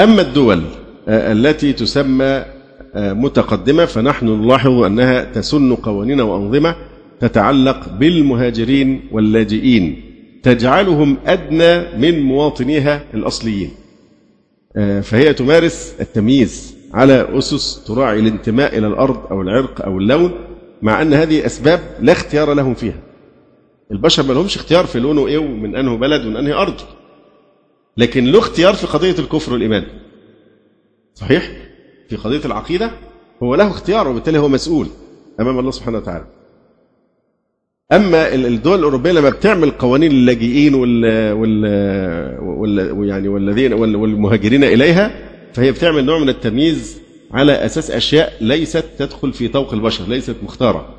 أما الدول آه، التي تسمى آه، متقدمة فنحن نلاحظ أنها تسن قوانين وأنظمة تتعلق بالمهاجرين واللاجئين تجعلهم أدنى من مواطنيها الأصليين. فهي تمارس التمييز على أسس تراعي الانتماء إلى الأرض أو العرق أو اللون مع أن هذه أسباب لا اختيار لهم فيها. البشر ما لهمش اختيار في لونه إيه ومن أنه بلد ومن أنهي أرض. لكن له اختيار في قضية الكفر والإيمان. صحيح؟ في قضية العقيدة هو له اختيار وبالتالي هو مسؤول أمام الله سبحانه وتعالى. أما الدول الأوروبية لما بتعمل قوانين للاجئين وال وال, وال يعني والذين والمهاجرين إليها فهي بتعمل نوع من التمييز على أساس أشياء ليست تدخل في طوق البشر ليست مختارة.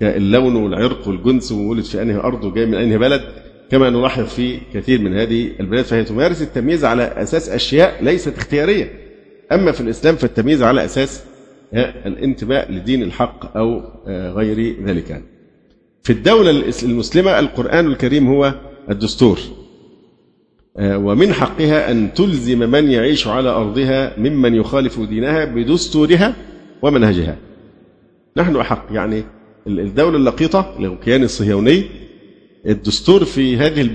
كاللون والعرق والجنس وولد في أنهي أرض وجاي من أنهي بلد كما نلاحظ في كثير من هذه البلاد فهي تمارس التمييز على أساس أشياء ليست اختيارية. أما في الإسلام فالتمييز على أساس الانتماء لدين الحق أو غير ذلك. في الدولة المسلمة القرآن الكريم هو الدستور. آه، ومن حقها أن تلزم من يعيش على أرضها ممن يخالف دينها بدستورها ومنهجها. نحن أحق يعني الدولة اللقيطة الكيان الصهيوني الدستور في هذه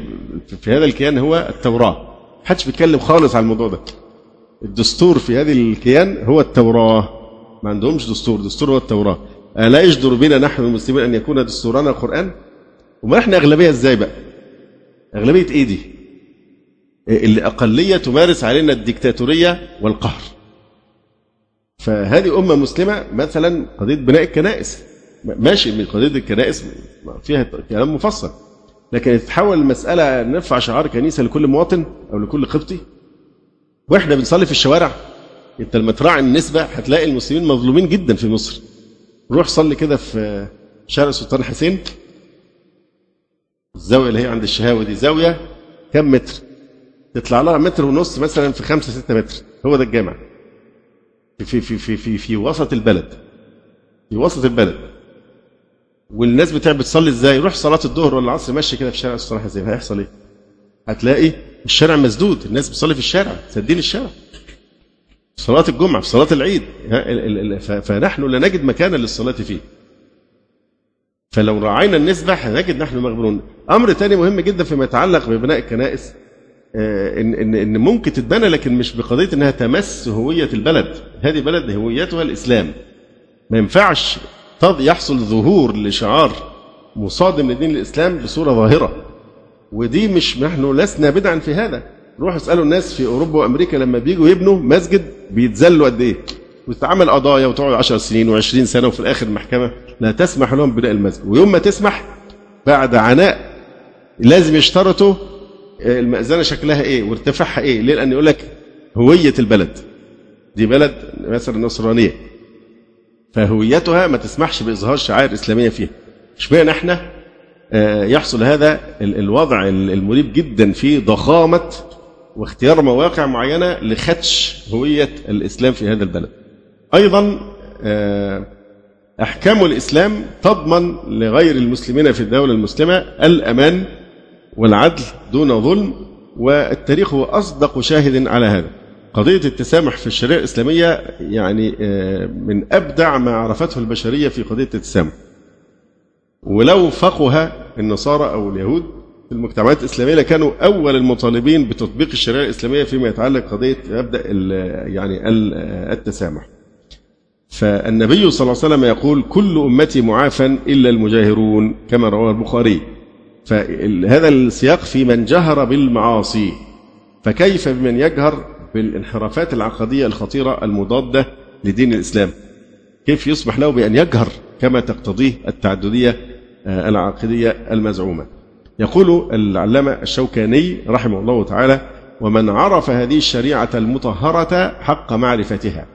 في هذا الكيان هو التوراة. حدش بيتكلم خالص على الموضوع ده. الدستور في هذه الكيان هو التوراة. ما عندهمش دستور. دستور هو التوراة. ألا يجدر بنا نحن المسلمين أن يكون دستورنا القرآن؟ وما إحنا أغلبية إزاي بقى؟ أغلبية إيه دي اللي أقلية تمارس علينا الديكتاتورية والقهر. فهذه أمة مسلمة مثلا قضية بناء الكنائس. ماشي من قضية الكنائس فيها كلام مفصل. لكن تتحول المسألة نرفع شعار كنيسة لكل مواطن أو لكل قبطي وإحنا بنصلي في الشوارع. أنت لما تراعي النسبة هتلاقي المسلمين مظلومين جدا في مصر. روح صلي كده في شارع السلطان حسين. الزاوية اللي هي عند الشهاوي دي زاوية كم متر؟ تطلع لها متر ونص مثلا في خمسة ستة متر. هو ده الجامع. في في في في في وسط البلد. في وسط البلد. والناس بتاع بتصلي إزاي؟ روح صلاة الظهر ولا العصر ماشي كده في شارع السلطان حسين هيحصل إيه؟ هتلاقي الشارع مسدود. الناس بتصلي في الشارع سدين الشارع. في صلاة الجمعة في صلاة العيد. فنحن لا نجد مكانا للصلاة فيه. فلو راعينا النسبة هنجد نحن مغبرون. أمر ثاني مهم جدا فيما يتعلق ببناء الكنائس آه، إن, إن, إن ممكن تتبنى لكن مش بقضية إنها تمس هوية البلد. هذه بلد هويتها الإسلام. ما ينفعش يحصل ظهور لشعار مصادم لدين الإسلام بصورة ظاهرة. ودي مش نحن لسنا بدعا في هذا. روحوا اسألوا الناس في أوروبا وأمريكا لما بيجوا يبنوا مسجد بيتذلوا قد إيه. وتتعمل قضايا وتقعد 10 سنين و20 سنة وفي الآخر المحكمه لا تسمح لهم ببناء المسجد. ويوم ما تسمح بعد عناء لازم يشترطوا المأذنة شكلها إيه وارتفاعها إيه. ليه؟ لأن يقول لك هوية البلد. دي بلد مثلا نصرانية. فهويتها ما تسمحش بإظهار شعائر إسلامية فيها. اشمعنى إحنا؟ آه، يحصل هذا الوضع المريب جدا في ضخامة واختيار مواقع معينة لخدش هوية الإسلام في هذا البلد. أيضا آه، أحكام الإسلام تضمن لغير المسلمين في الدولة المسلمة الأمان والعدل دون ظلم والتاريخ هو أصدق شاهد على هذا. قضية التسامح في الشريعة الإسلامية يعني آه، من أبدع ما عرفته البشرية في قضية التسامح. ولو فقه النصارى أو اليهود في المجتمعات الإسلامية كانوا أول المطالبين بتطبيق الشريعة الإسلامية فيما يتعلق قضية مبدأ يعني التسامح. فالنبي صلى الله عليه وسلم يقول كل أمتي معافى إلا المجاهرون كما رواه البخاري. فهذا السياق في من جهر بالمعاصي فكيف بمن يجهر بالانحرافات العقدية الخطيرة المضادة لدين الإسلام. كيف يصبح له بأن يجهر كما تقتضيه التعددية آه، العقدية المزعومة. يقول العلامة الشوكاني رحمه الله تعالى ومن عرف هذه الشريعة المطهرة حق معرفتها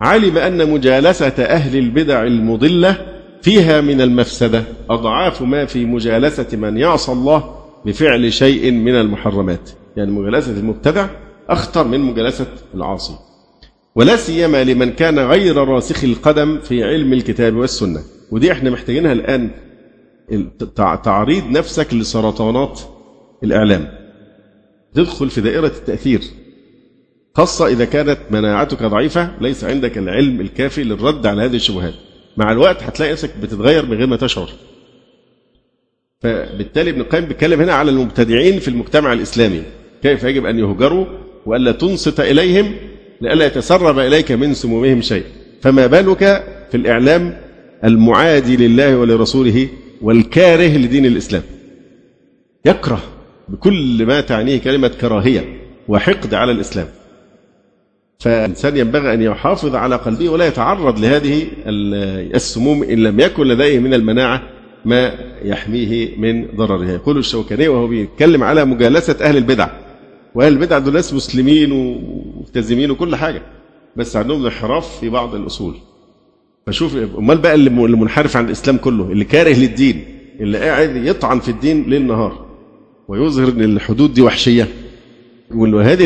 علم أن مجالسة أهل البدع المضلة فيها من المفسدة أضعاف ما في مجالسة من يعصى الله بفعل شيء من المحرمات. يعني مجالسة المبتدع أخطر من مجالسة العاصي ولا سيما لمن كان غير راسخ القدم في علم الكتاب والسنة. ودي إحنا محتاجينها الآن تعريض نفسك لسرطانات الإعلام. تدخل في دائرة التأثير. خاصة إذا كانت مناعتك ضعيفة ليس عندك العلم الكافي للرد على هذه الشبهات. مع الوقت هتلاقي نفسك بتتغير من غير ما تشعر. فبالتالي ابن القيم بيتكلم هنا على المبتدعين في المجتمع الإسلامي. كيف يجب أن يهجروا وألا تنصت إليهم لئلا يتسرب إليك من سمومهم شيء. فما بالك في الإعلام المعادي لله ولرسوله والكاره لدين الإسلام؟ يكره بكل ما تعنيه كلمة كراهية وحقد على الإسلام. فالإنسان ينبغي أن يحافظ على قلبه ولا يتعرض لهذه السموم إن لم يكن لديه من المناعة ما يحميه من ضررها يقول الشوكاني وهو بيتكلم على مجالسة أهل البدع وأهل البدع دول ناس مسلمين وملتزمين وكل حاجة. بس عندهم انحراف في بعض الأصول. فشوف أمال بقى اللي منحرف عن الإسلام كله اللي كاره للدين اللي قاعد يطعن في الدين ليل نهار ويظهر إن الحدود دي وحشية. وهذه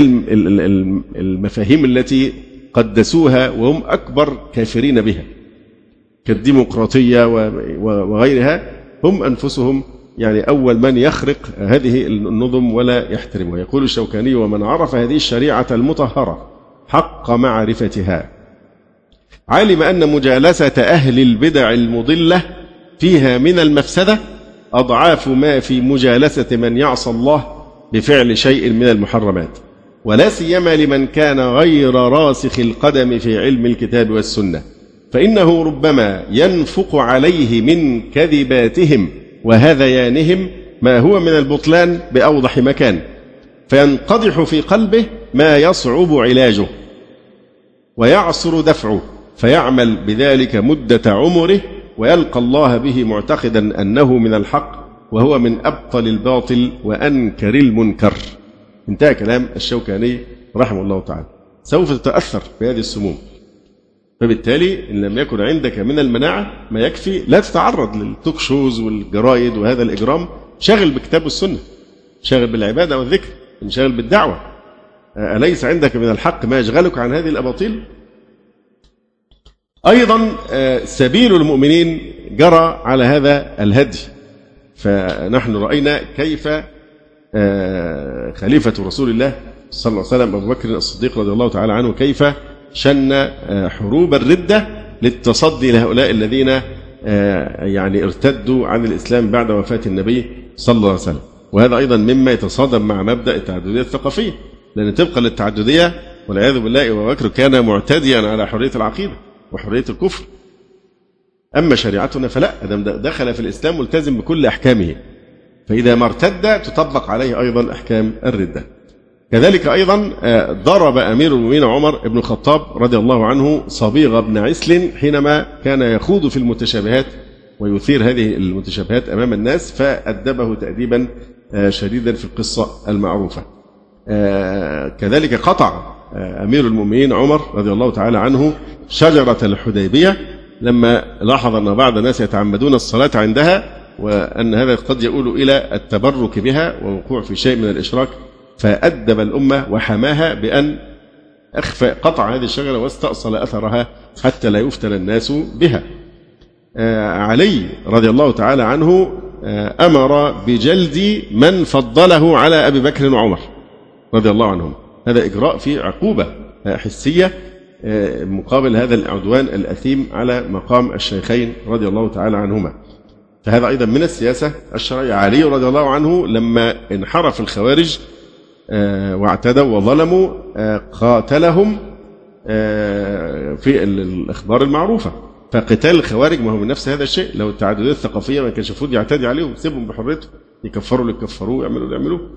المفاهيم التي قدسوها وهم أكبر كافرين بها. كالديمقراطيه وغيرها هم أنفسهم يعني أول من يخرق هذه النظم ولا يحترمها. يقول الشوكاني ومن عرف هذه الشريعة المطهرة حق معرفتها علم أن مجالسة أهل البدع المضلة فيها من المفسدة أضعاف ما في مجالسة من يعصى الله بفعل شيء من المحرمات ولا سيما لمن كان غير راسخ القدم في علم الكتاب والسنة فإنه ربما ينفق عليه من كذباتهم وهذيانهم ما هو من البطلان بأوضح مكان فينقضح في قلبه ما يصعب علاجه ويعصر دفعه فيعمل بذلك مدة عمره ويلقى الله به معتقدا أنه من الحق وهو من أبطل الباطل وأنكر المنكر. انتهى كلام الشوكاني رحمه الله تعالى. سوف تتأثر بهذه السموم. فبالتالي إن لم يكن عندك من المناعة ما يكفي لا تتعرض للتوك شوز والجرايد وهذا الإجرام. شغل بكتاب السنة شغل بالعبادة والذكر انشغل بالدعوة. أليس عندك من الحق ما يشغلك عن هذه الأباطيل؟ أيضا سبيل المؤمنين جرى على هذا الهدي. فنحن رأينا كيف خليفة رسول الله صلى الله عليه وسلم أبو بكر الصديق رضي الله تعالى عنه كيف شن آه، حروب الردة للتصدي لهؤلاء الذين يعني ارتدوا عن الإسلام بعد وفاة النبي صلى الله عليه وسلم. وهذا أيضا مما يتصادم مع مبدأ التعددية الثقافية لأن طبقا للتعددية والعياذ بالله أبو بكر كان معتديا على حرية العقيدة وحرية الكفر. أما شريعتنا فلا دخل في الإسلام ملتزم بكل أحكامه. فإذا ما ارتد تطبق عليه أيضا أحكام الردة. كذلك أيضا آه، ضرب أمير المؤمنين عمر بن الخطاب رضي الله عنه صبيغ بن عسل حينما كان يخوض في المتشابهات ويثير هذه المتشابهات أمام الناس فأدبه تأديبا آه، شديدا في القصة المعروفة. آه، كذلك قطع أمير المؤمنين عمر رضي الله تعالى عنه شجرة الحديبية لما لاحظ أن بعض الناس يتعمدون الصلاة عندها وأن هذا قد يؤول إلى التبرك بها ووقوع في شيء من الإشراك فأدب الأمة وحماها بأن أخفى قطع هذه الشجرة واستأصل أثرها حتى لا يفتن الناس بها. آه، علي رضي الله تعالى عنه آه، أمر بجلد من فضله على أبي بكر وعمر رضي الله عنهم. هذا إجراء فيه عقوبة حسية آه، مقابل هذا العدوان الأثيم على مقام الشيخين رضي الله تعالى عنهما. فهذا أيضا من السياسة الشرعية. علي رضي الله عنه لما انحرف الخوارج واعتدوا وظلموا آه، قاتلهم آه، في الأخبار المعروفة. فقتال الخوارج ما هو من نفس هذا الشيء. لو التعددية الثقافية ما كانش المفروض يعتدي عليهم سيبهم بحريتهم يكفروا اللي يكفروه يعملوا اللي يعملوه.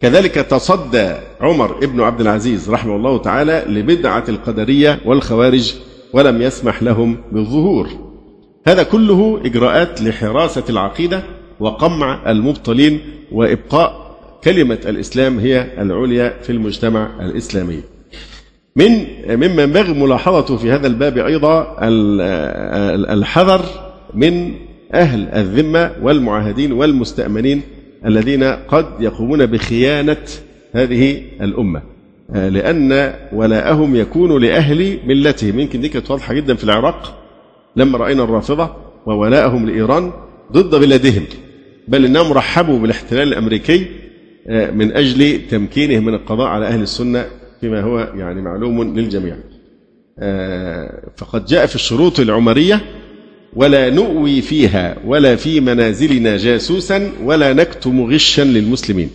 كذلك تصدى عمر ابن عبد العزيز رحمه الله تعالى لبدعة القدرية والخوارج ولم يسمح لهم بالظهور. هذا كله إجراءات لحراسة العقيدة وقمع المبطلين وإبقاء كلمة الإسلام هي العليا في المجتمع الإسلامي. من مما ينبغي ملاحظته في هذا الباب أيضا الحذر من أهل الذمة والمعاهدين والمستأمنين الذين قد يقومون بخيانة هذه الأمة. لأن ولاءهم يكون لأهل ملتهم. يمكن دي كانت واضحة جدا في العراق. لما رأينا الرافضة وولاءهم لإيران ضد بلادهم. بل إنهم رحبوا بالاحتلال الأمريكي من أجل تمكينه من القضاء على أهل السنة فيما هو يعني معلوم للجميع. آه، فقد جاء في الشروط العمرية ولا نؤوي فيها ولا في منازلنا جاسوسا ولا نكتم غشا للمسلمين.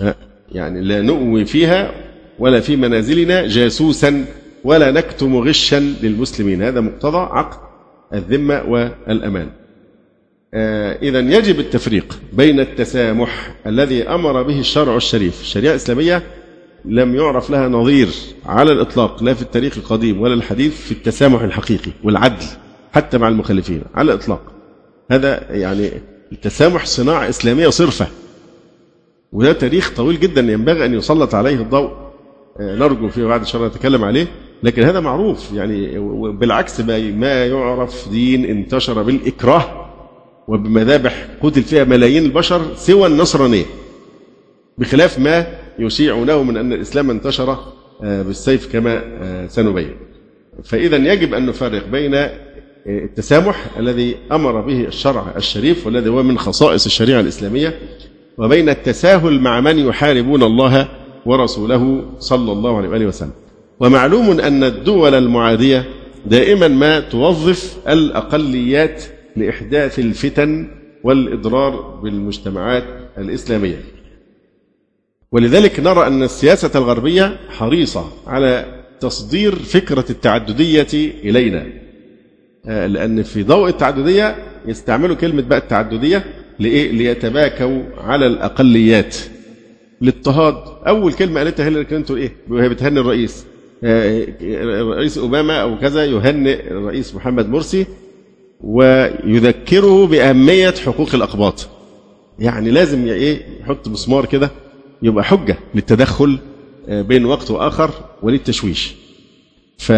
آه، يعني لا نؤوي فيها ولا في منازلنا جاسوسا ولا نكتم غشا للمسلمين. هذا مقتضى عقد الذمة والأمان. إذا يجب التفريق بين التسامح الذي أمر به الشرع الشريف. الشريعة الإسلامية لم يعرف لها نظير على الإطلاق لا في التاريخ القديم ولا الحديث في التسامح الحقيقي والعدل حتى مع المخالفين على الإطلاق. هذا يعني التسامح صناعة إسلامية صرفة وده تاريخ طويل جدا ينبغي أن يسلط عليه الضوء. آه، نرجو فيه بعد شر نتكلم عليه لكن هذا معروف يعني بالعكس ما يعرف دين انتشر بالإكراه. وبمذابح قتل فيها ملايين البشر سوى النصرانية. بخلاف ما يشيعونه من أن الإسلام انتشر آه، بالسيف كما آه، سنبين. فإذا يجب أن نفرق بين آه، التسامح الذي أمر به الشرع الشريف والذي هو من خصائص الشريعة الإسلامية وبين التساهل مع من يحاربون الله ورسوله صلى الله عليه وآله وسلم. ومعلوم أن الدول المعادية دائما ما توظف الأقليات لإحداث الفتن والإضرار بالمجتمعات الإسلامية. ولذلك نرى أن السياسة الغربية حريصة على تصدير فكرة التعددية إلينا. آه، لأن في ضوء التعددية يستعملوا كلمة بقى التعددية لإيه؟ ليتباكوا على الأقليات. الاضطهاد أول كلمة قالتها هيلاري كلينتون إيه؟ وهي بتهني الرئيس. آه، الرئيس أوباما أو كذا يهنئ الرئيس محمد مرسي. ويذكره بأهمية حقوق الأقباط. يعني لازم إيه يحط مسمار كده يبقى حجة للتدخل آه، بين وقت وآخر وللتشويش. ف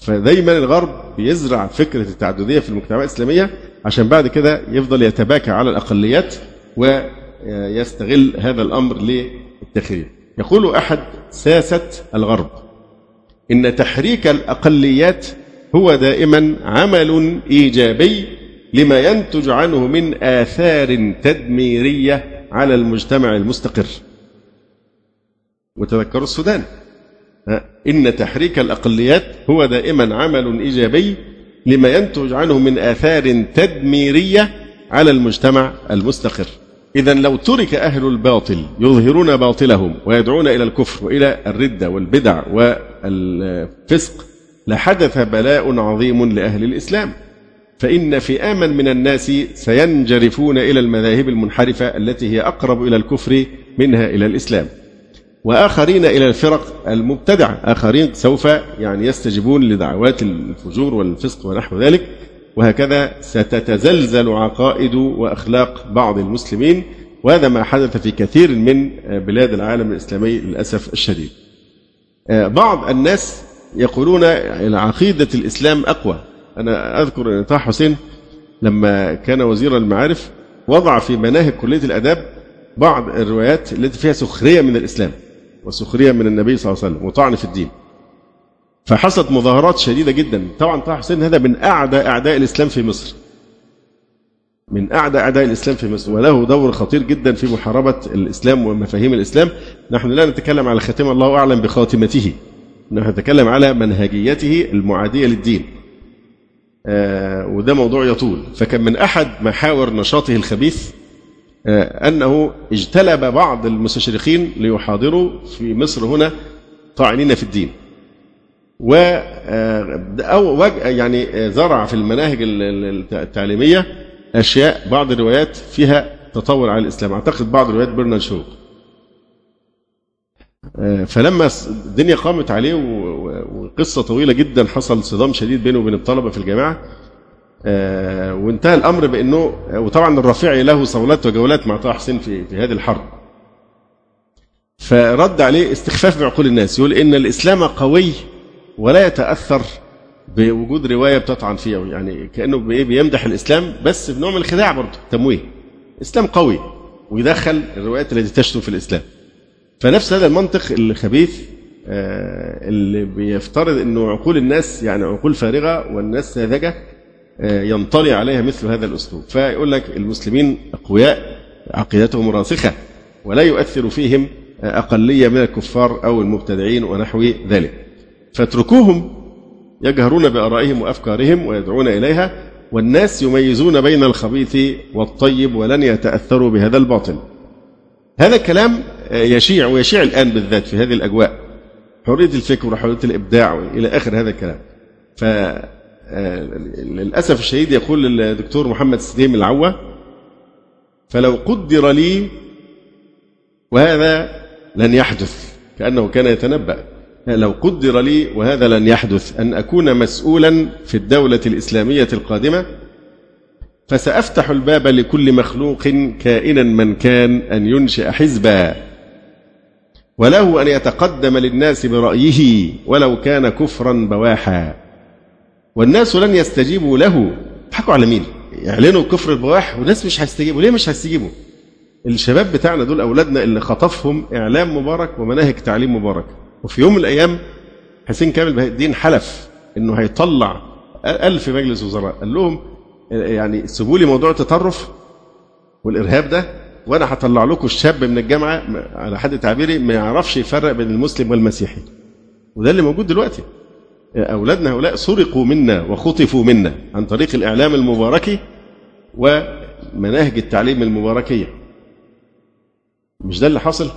فدايما الغرب بيزرع فكرة التعددية في المجتمعات الإسلامية عشان بعد كده يفضل يتباكى على الأقليات ويستغل هذا الأمر للتخريب. يقول أحد ساسة الغرب إن تحريك الأقليات هو دائما عمل إيجابي لما ينتج عنه من آثار تدميرية على المجتمع المستقر. وتذكروا السودان. إن تحريك الأقليات هو دائما عمل إيجابي لما ينتج عنه من آثار تدميرية على المجتمع المستقر. إذا لو ترك أهل الباطل يظهرون باطلهم ويدعون إلى الكفر وإلى الردة والبدع والفسق لحدث بلاء عظيم لأهل الإسلام. فإن فئاما من الناس سينجرفون إلى المذاهب المنحرفة التي هي أقرب إلى الكفر منها إلى الإسلام. وآخرين إلى الفرق المبتدعة. آخرين سوف يعني يستجيبون لدعوات الفجور والفسق ونحو ذلك. وهكذا ستتزلزل عقائد وأخلاق بعض المسلمين. وهذا ما حدث في كثير من بلاد العالم الإسلامي للأسف الشديد. بعض الناس يقولون عقيدة الإسلام أقوى. أنا أذكر أن طه حسين لما كان وزير المعارف وضع في مناهج كلية الآداب بعض الروايات التي فيها سخرية من الإسلام وسخرية من النبي صلى الله عليه وسلم وطعن في الدين. فحصلت مظاهرات شديدة جدا. طبعا طه حسين هذا من أعدى أعداء الإسلام في مصر. من أعدى أعداء الإسلام في مصر. وله دور خطير جدا في محاربة الإسلام ومفاهيم الإسلام. نحن لا نتكلم على خاتمة الله أعلم بخاتمته. نتكلم على منهجيته المعادية للدين. آه، وده موضوع يطول. فكان من أحد محاور نشاطه الخبيث آه، أنه اجتلب بعض المستشرقين ليحاضروا في مصر هنا طاعنين في الدين. و أو يعني زرع في المناهج التعليمية أشياء بعض الروايات فيها تطور على الإسلام. أعتقد بعض روايات برنارد شو آه، فلما الدنيا قامت عليه وقصة طويلة جدا حصل صدام شديد بينه وبين الطلبة في الجامعة آه، وانتهى الأمر بأنه وطبعا الرافعي له صولات وجولات مع طه حسين في في هذه الحرب. فرد عليه استخفاف بعقول الناس يقول إن الإسلام قوي ولا يتأثر بوجود رواية بتطعن فيها يعني كأنه بيمدح الإسلام بس بنوع من الخداع برضه تمويه. إسلام قوي ويدخل الروايات التي تشتم في الإسلام. فنفس هذا المنطق الخبيث آه، اللي بيفترض انه عقول الناس يعني عقول فارغة والناس ساذجة آه، ينطلي عليها مثل هذا الأسلوب. فيقول لك المسلمين أقوياء عقيدتهم راسخة ولا يؤثر فيهم أقلية من الكفار أو المبتدعين ونحو ذلك. فاتركوهم يجهرون بآرائهم وأفكارهم ويدعون إليها والناس يميزون بين الخبيث والطيب ولن يتأثروا بهذا الباطل. هذا الكلام يشيع ويشيع الآن بالذات في هذه الأجواء. حرية الفكر وحرية الإبداع إلى آخر هذا الكلام. ف للأسف الشديد يقول الدكتور محمد سليم العوة فلو قدر لي وهذا لن يحدث كأنه كان يتنبأ. لو قدر لي وهذا لن يحدث أن أكون مسؤولا في الدولة الإسلامية القادمة فسأفتح الباب لكل مخلوق كائنا من كان أن ينشئ حزبا. وله أن يتقدم للناس برأيه ولو كان كفرا بواحا. والناس لن يستجيبوا له. حكوا على مين؟ يعلنوا كفر البواح والناس مش هيستجيبوا. ليه مش هيستجيبوا؟ الشباب بتاعنا دول أولادنا اللي خطفهم إعلام مبارك ومناهج تعليم مبارك. وفي يوم من الأيام حسين كامل بهاء الدين حلف إنه هيطلع ألف مجلس وزراء. قال لهم يعني سيبوا لي موضوع التطرف والإرهاب ده. وأنا هطلع لكم الشاب من الجامعة على حد تعبيري ما يعرفش يفرق بين المسلم والمسيحي. وده اللي موجود دلوقتي. أولادنا هؤلاء سرقوا منا وخطفوا منا عن طريق الإعلام المباركي ومناهج التعليم المباركية. مش ده اللي حصل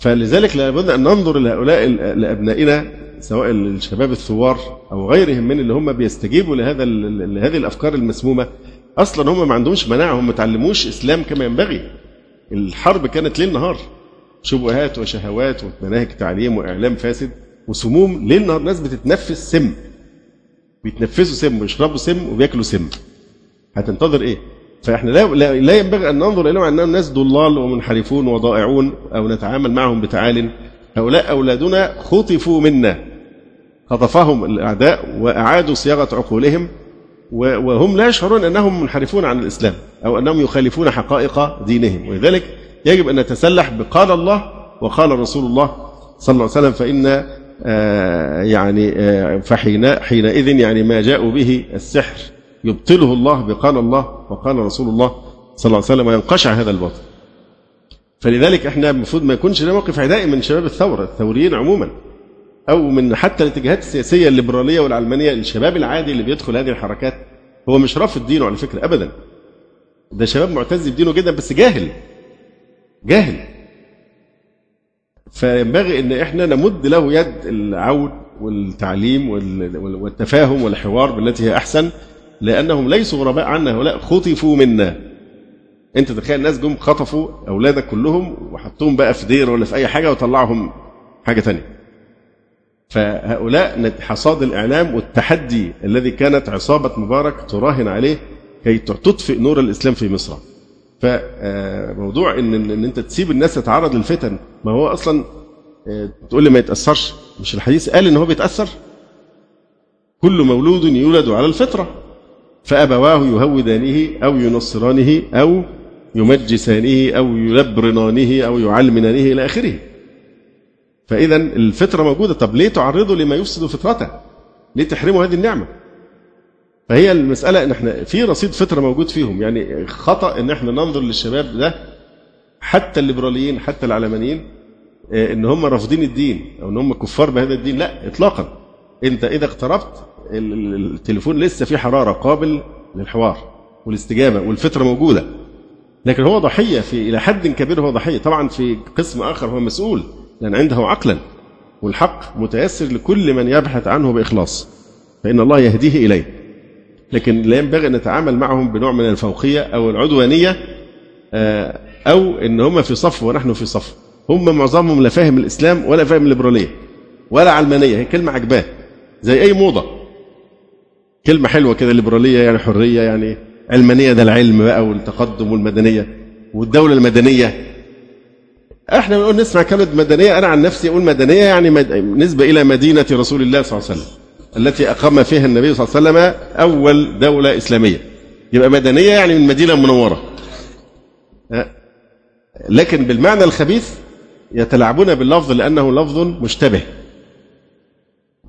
فلذلك لابد أن ننظر لهؤلاء لأبنائنا سواء الشباب الثوار أو غيرهم من اللي هم بيستجيبوا لهذا لهذه الأفكار المسمومة. أصلا هم ما عندهمش مناعة هم ما تعلموش إسلام كما ينبغي. الحرب كانت ليل نهار. شبهات وشهوات ومناهج تعليم وإعلام فاسد وسموم ليل نهار. ناس بتتنفس سم. بيتنفسوا سم ويشربوا سم وبياكلوا سم. هتنتظر إيه؟ فإحنا لا, لا, ينبغي أن ننظر اليهم انهم ناس ضلال ومنحرفون وضائعون أو نتعامل معهم بتعال. هؤلاء أولادنا خطفوا منا. خطفهم الأعداء وأعادوا صياغة عقولهم. وهم لا يشعرون أنهم منحرفون عن الإسلام أو أنهم يخالفون حقائق دينهم ولذلك يجب أن نتسلح بقال الله وقال رسول الله صلى الله عليه وسلم فإن آه، يعني آه، فحين حينئذ يعني ما جاءوا به السحر يبطله الله بقال الله وقال رسول الله صلى الله عليه وسلم وينقشع هذا الباطل. فلذلك إحنا المفروض ما يكونش لنا موقف عدائي من شباب الثورة الثوريين عموما. أو من حتى الاتجاهات السياسية الليبرالية والعلمانية الشباب العادي اللي بيدخل هذه الحركات هو مش رافض دينه على فكرة ابدا. ده شباب معتز بدينه جدا بس جاهل. جاهل. فينبغي إن إحنا نمد له يد العون والتعليم والتفاهم والحوار بالتي هي أحسن لأنهم ليسوا غرباء عنا هؤلاء خطفوا منا. أنت تخيل الناس جم خطفوا أولادك كلهم وحطوهم بقى في دير ولا في أي حاجة وطلعهم حاجة ثانية فهؤلاء حصاد الإعلام والتحدي الذي كانت عصابة مبارك تراهن عليه كي تطفئ نور الإسلام في مصر. فموضوع إن, إن أنت تسيب الناس تتعرض للفتن ما هو أصلا آه، تقول لي ما يتأثرش مش الحديث قال إن هو بيتأثر؟ كل مولود يولد على الفطرة فأبواه يهودانه أو ينصرانه أو يمجسانه أو يلبرنانه أو يعلمنانه إلى آخره. فإذا الفطرة موجودة. طب ليه تعرضه لما يفسد فطرته؟ ليه تحرمه هذه النعمة؟ فهي المسألة إن إحنا في رصيد فطرة موجود فيهم. يعني خطأ إن إحنا ننظر للشباب ده حتى الليبراليين حتى العلمانيين آه، إن هم رافضين الدين أو إن هم كفار بهذا الدين. لا إطلاقا. أنت إذا اقتربت التليفون لسه فيه حرارة قابل للحوار والاستجابة والفطرة موجودة. لكن هو ضحية في إلى حد كبير هو ضحية. طبعا في قسم آخر هو مسؤول. لأن عنده عقلا والحق متيسر لكل من يبحث عنه بإخلاص فإن الله يهديه إليه. لكن لا ينبغي أن نتعامل معهم بنوع من الفوقية أو العدوانية آه، أو إن هم في صف ونحن في صف. هم معظمهم لا فاهم الإسلام ولا فاهم الليبرالية ولا علمانية هي كلمة عجباه زي أي موضة. كلمة حلوة كده ليبراليه يعني حرية يعني علمانية ده العلم بقى والتقدم والمدنية والدولة المدنية. إحنا بنقول نسمع كلمه مدنية. أنا عن نفسي أقول مدنية يعني مد... نسبة إلى مدينة رسول الله صلى الله عليه وسلم التي أقام فيها النبي صلى الله عليه وسلم أول دولة إسلامية. يبقى مدنية يعني من المدينة المنوره لكن بالمعنى الخبيث يتلاعبون باللفظ لأنه لفظ مشتبه.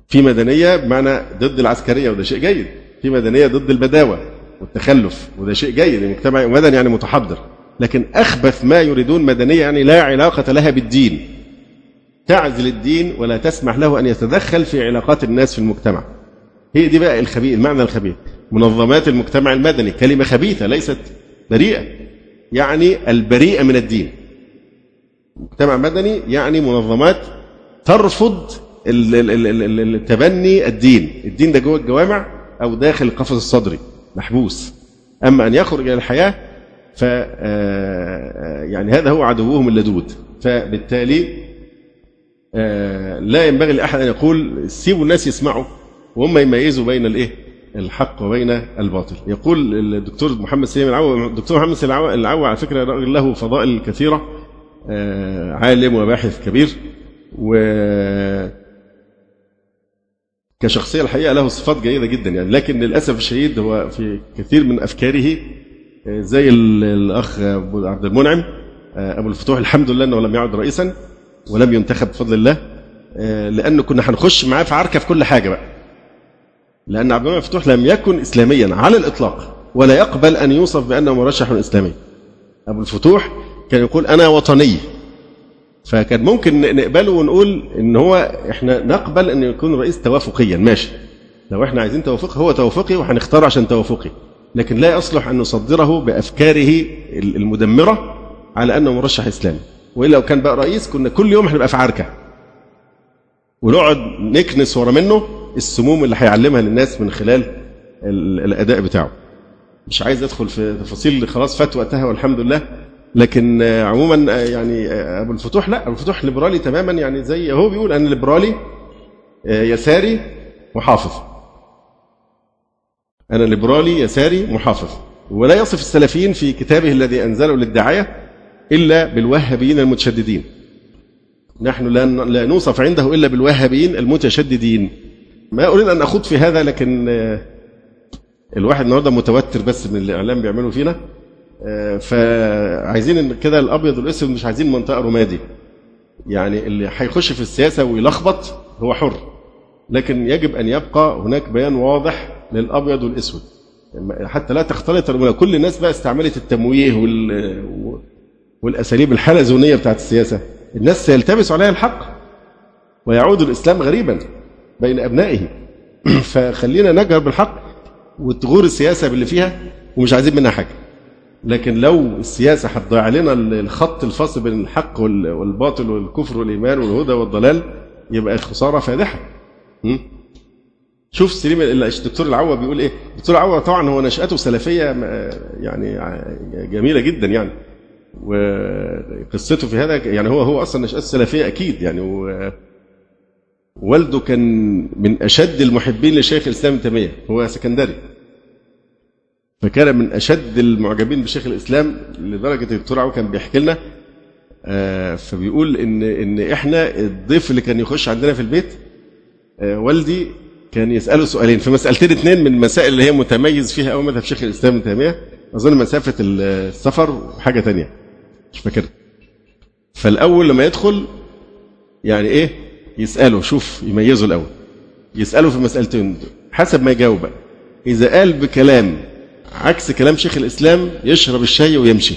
في مدنية بمعنى ضد العسكرية وده شيء جيد. في مدنية ضد البداوة والتخلف وده شيء جيد. المجتمع مدني يعني متحضر. لكن أخبث ما يريدون مدنيه يعني لا علاقة لها بالدين. تعزل الدين ولا تسمح له أن يتدخل في علاقات الناس في المجتمع. هي دي بقى الخبيث المعنى الخبيث. منظمات المجتمع المدني كلمة خبيثة ليست بريئة يعني البريئه من الدين. مجتمع مدني يعني منظمات ترفض التبني الدين. الدين ده جوه الجوامع أو داخل القفص الصدري محبوس. أما أن يخرج إلى الحياة ف آه، يعني هذا هو عدوهم اللدود. فبالتالي آه، لا ينبغي لأحد أن يقول سيبوا الناس يسمعوا وهم يميزوا بين الإيه؟ الحق وبين الباطل. يقول الدكتور محمد سليم العوا الدكتور محمد سليم العوا على فكرة راجل له فضائل كثيرة آه، عالم وباحث كبير و كشخصية الحقيقة له صفات جيدة جدا يعني. لكن للأسف الشديد هو في كثير من أفكاره آه، زي الأخ أبو عبد المنعم. آه، أبو الفتوح الحمد لله أنه لم يعد رئيسا ولم ينتخب بفضل الله. آه، لأنه كنا هنخش معاه في عركة في كل حاجة بقى. لأن عبد المنعم الفتوح لم يكن إسلاميا على الإطلاق ولا يقبل أن يوصف بأنه مرشح إسلامي. أبو الفتوح كان يقول أنا وطني. فكان ممكن نقبله ونقول إن هو إحنا نقبل أن يكون رئيس توافقيا. ماشي. لو إحنا عايزين توافق هو توافقي وهنختاره عشان توافقي. لكن لا يصلح أن نصدره بأفكاره المدمرة على أنه مرشح إسلامي. وإلا لو كان بقى رئيس كنا كل يوم هنبقى في عركة. ونقعد نكنس ورا منه السموم اللي هيعلمها للناس من خلال الأداء بتاعه. مش عايز أدخل في تفاصيل خلاص فات وقتها والحمد لله. لكن عموما يعني أبو الفتوح لا أبو الفتوح ليبرالي تماما يعني زي هو بيقول أنا ليبرالي يساري محافظ أنا ليبرالي يساري محافظ. ولا يصف السلفيين في كتابه الذي أنزله للدعاية إلا بالوهابيين المتشددين. نحن لا نوصف عنده إلا بالوهابيين المتشددين. ما أريد أن أخوض في هذا لكن الواحد النهارده متوتر بس من الإعلام بيعملوا فينا. آه، فعايزين كده الأبيض والأسود مش عايزين منطقة رمادي. يعني اللي هيخش في السياسة ويلخبط هو حر. لكن يجب أن يبقى هناك بيان واضح للأبيض والأسود. حتى لا تختلط الأمور كل الناس بقى استعملت التمويه وال والأساليب الحلزونية بتاعت السياسة. الناس سيلتبس عليها الحق ويعود الإسلام غريبا بين أبنائه. فخلينا نجهر بالحق وتغور السياسة باللي فيها ومش عايزين منها حاجة. لكن لو السياسة هتضيع لنا الخط الفاصل بين الحق والباطل والكفر والإيمان والهدى والضلال يبقى الخسارة فادحة. شوف سليم الدكتور العوا بيقول إيه؟ الدكتور العوا طبعا هو نشأته سلفية يعني جميلة جدا يعني. وقصته في هذا يعني هو هو أصلا نشأته سلفية أكيد يعني. والده كان من أشد المحبين لشيخ الإسلام ابن تيمية هو سكندري. فكان من أشد المعجبين بشيخ الإسلام لدرجة الدكتور عو كان بيحكي لنا آه، فبيقول ان إن إحنا الضيف اللي كان يخش عندنا في البيت والدي كان يسأله سؤالين. في مسألتين اثنين من المسائل اللي هي متميز فيها قوي مذهب شيخ الإسلام ابن تيمية. أظن مسافة السفر وحاجه ثانية مش فاكر فالأول لما يدخل يعني إيه؟ يسأله شوف يميزه الأول. يسأله في مسألتين. حسب ما يجاوب بقى. إذا قال بكلام عكس كلام شيخ الإسلام يشرب الشاي ويمشي.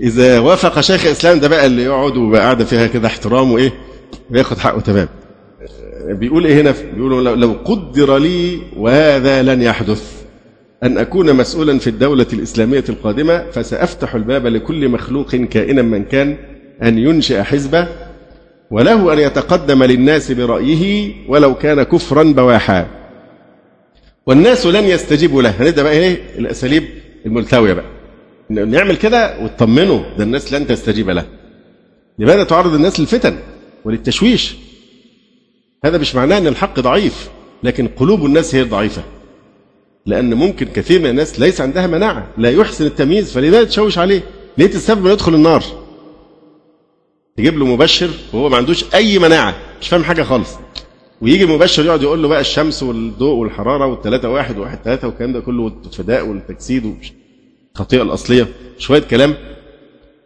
إذا وافق شيخ الإسلام ده بقى اللي يقعد ويبقى قاعدة فيها كده احترام وإيه؟ وياخد حقه تمام. بيقول إيه هنا؟ بيقول لو قدر لي وهذا لن يحدث. أن أكون مسؤولا في الدولة الإسلامية القادمة فسأفتح الباب لكل مخلوق كائنا من كان أن ينشئ حزبه وله أن يتقدم للناس برأيه ولو كان كفرا بواحا. والناس لن يستجيبوا له. هنبدأ بقى إيه؟ الأساليب الملتوية بقى. نعمل كده وتطمنوا. ده الناس لن تستجيب له. لماذا تعرض الناس للفتن وللتشويش. هذا مش معناه أن الحق ضعيف لكن قلوب الناس هي الضعيفة. لأن ممكن كثير من الناس ليس عندها مناعة لا يحسن التمييز فلماذا تشوش عليه. ليه السبب انه يدخل النار. تجيب له مبشر وهو ما عندوش أي مناعة مش فاهم حاجة خالص. ويجي المبشر يقعد يقول له بقى الشمس والضوء والحرارة والثلاثة واحد وواحد ثلاثة والكلام ده كله والفداء والتجسيد الخطيئة الأصلية. شوية كلام.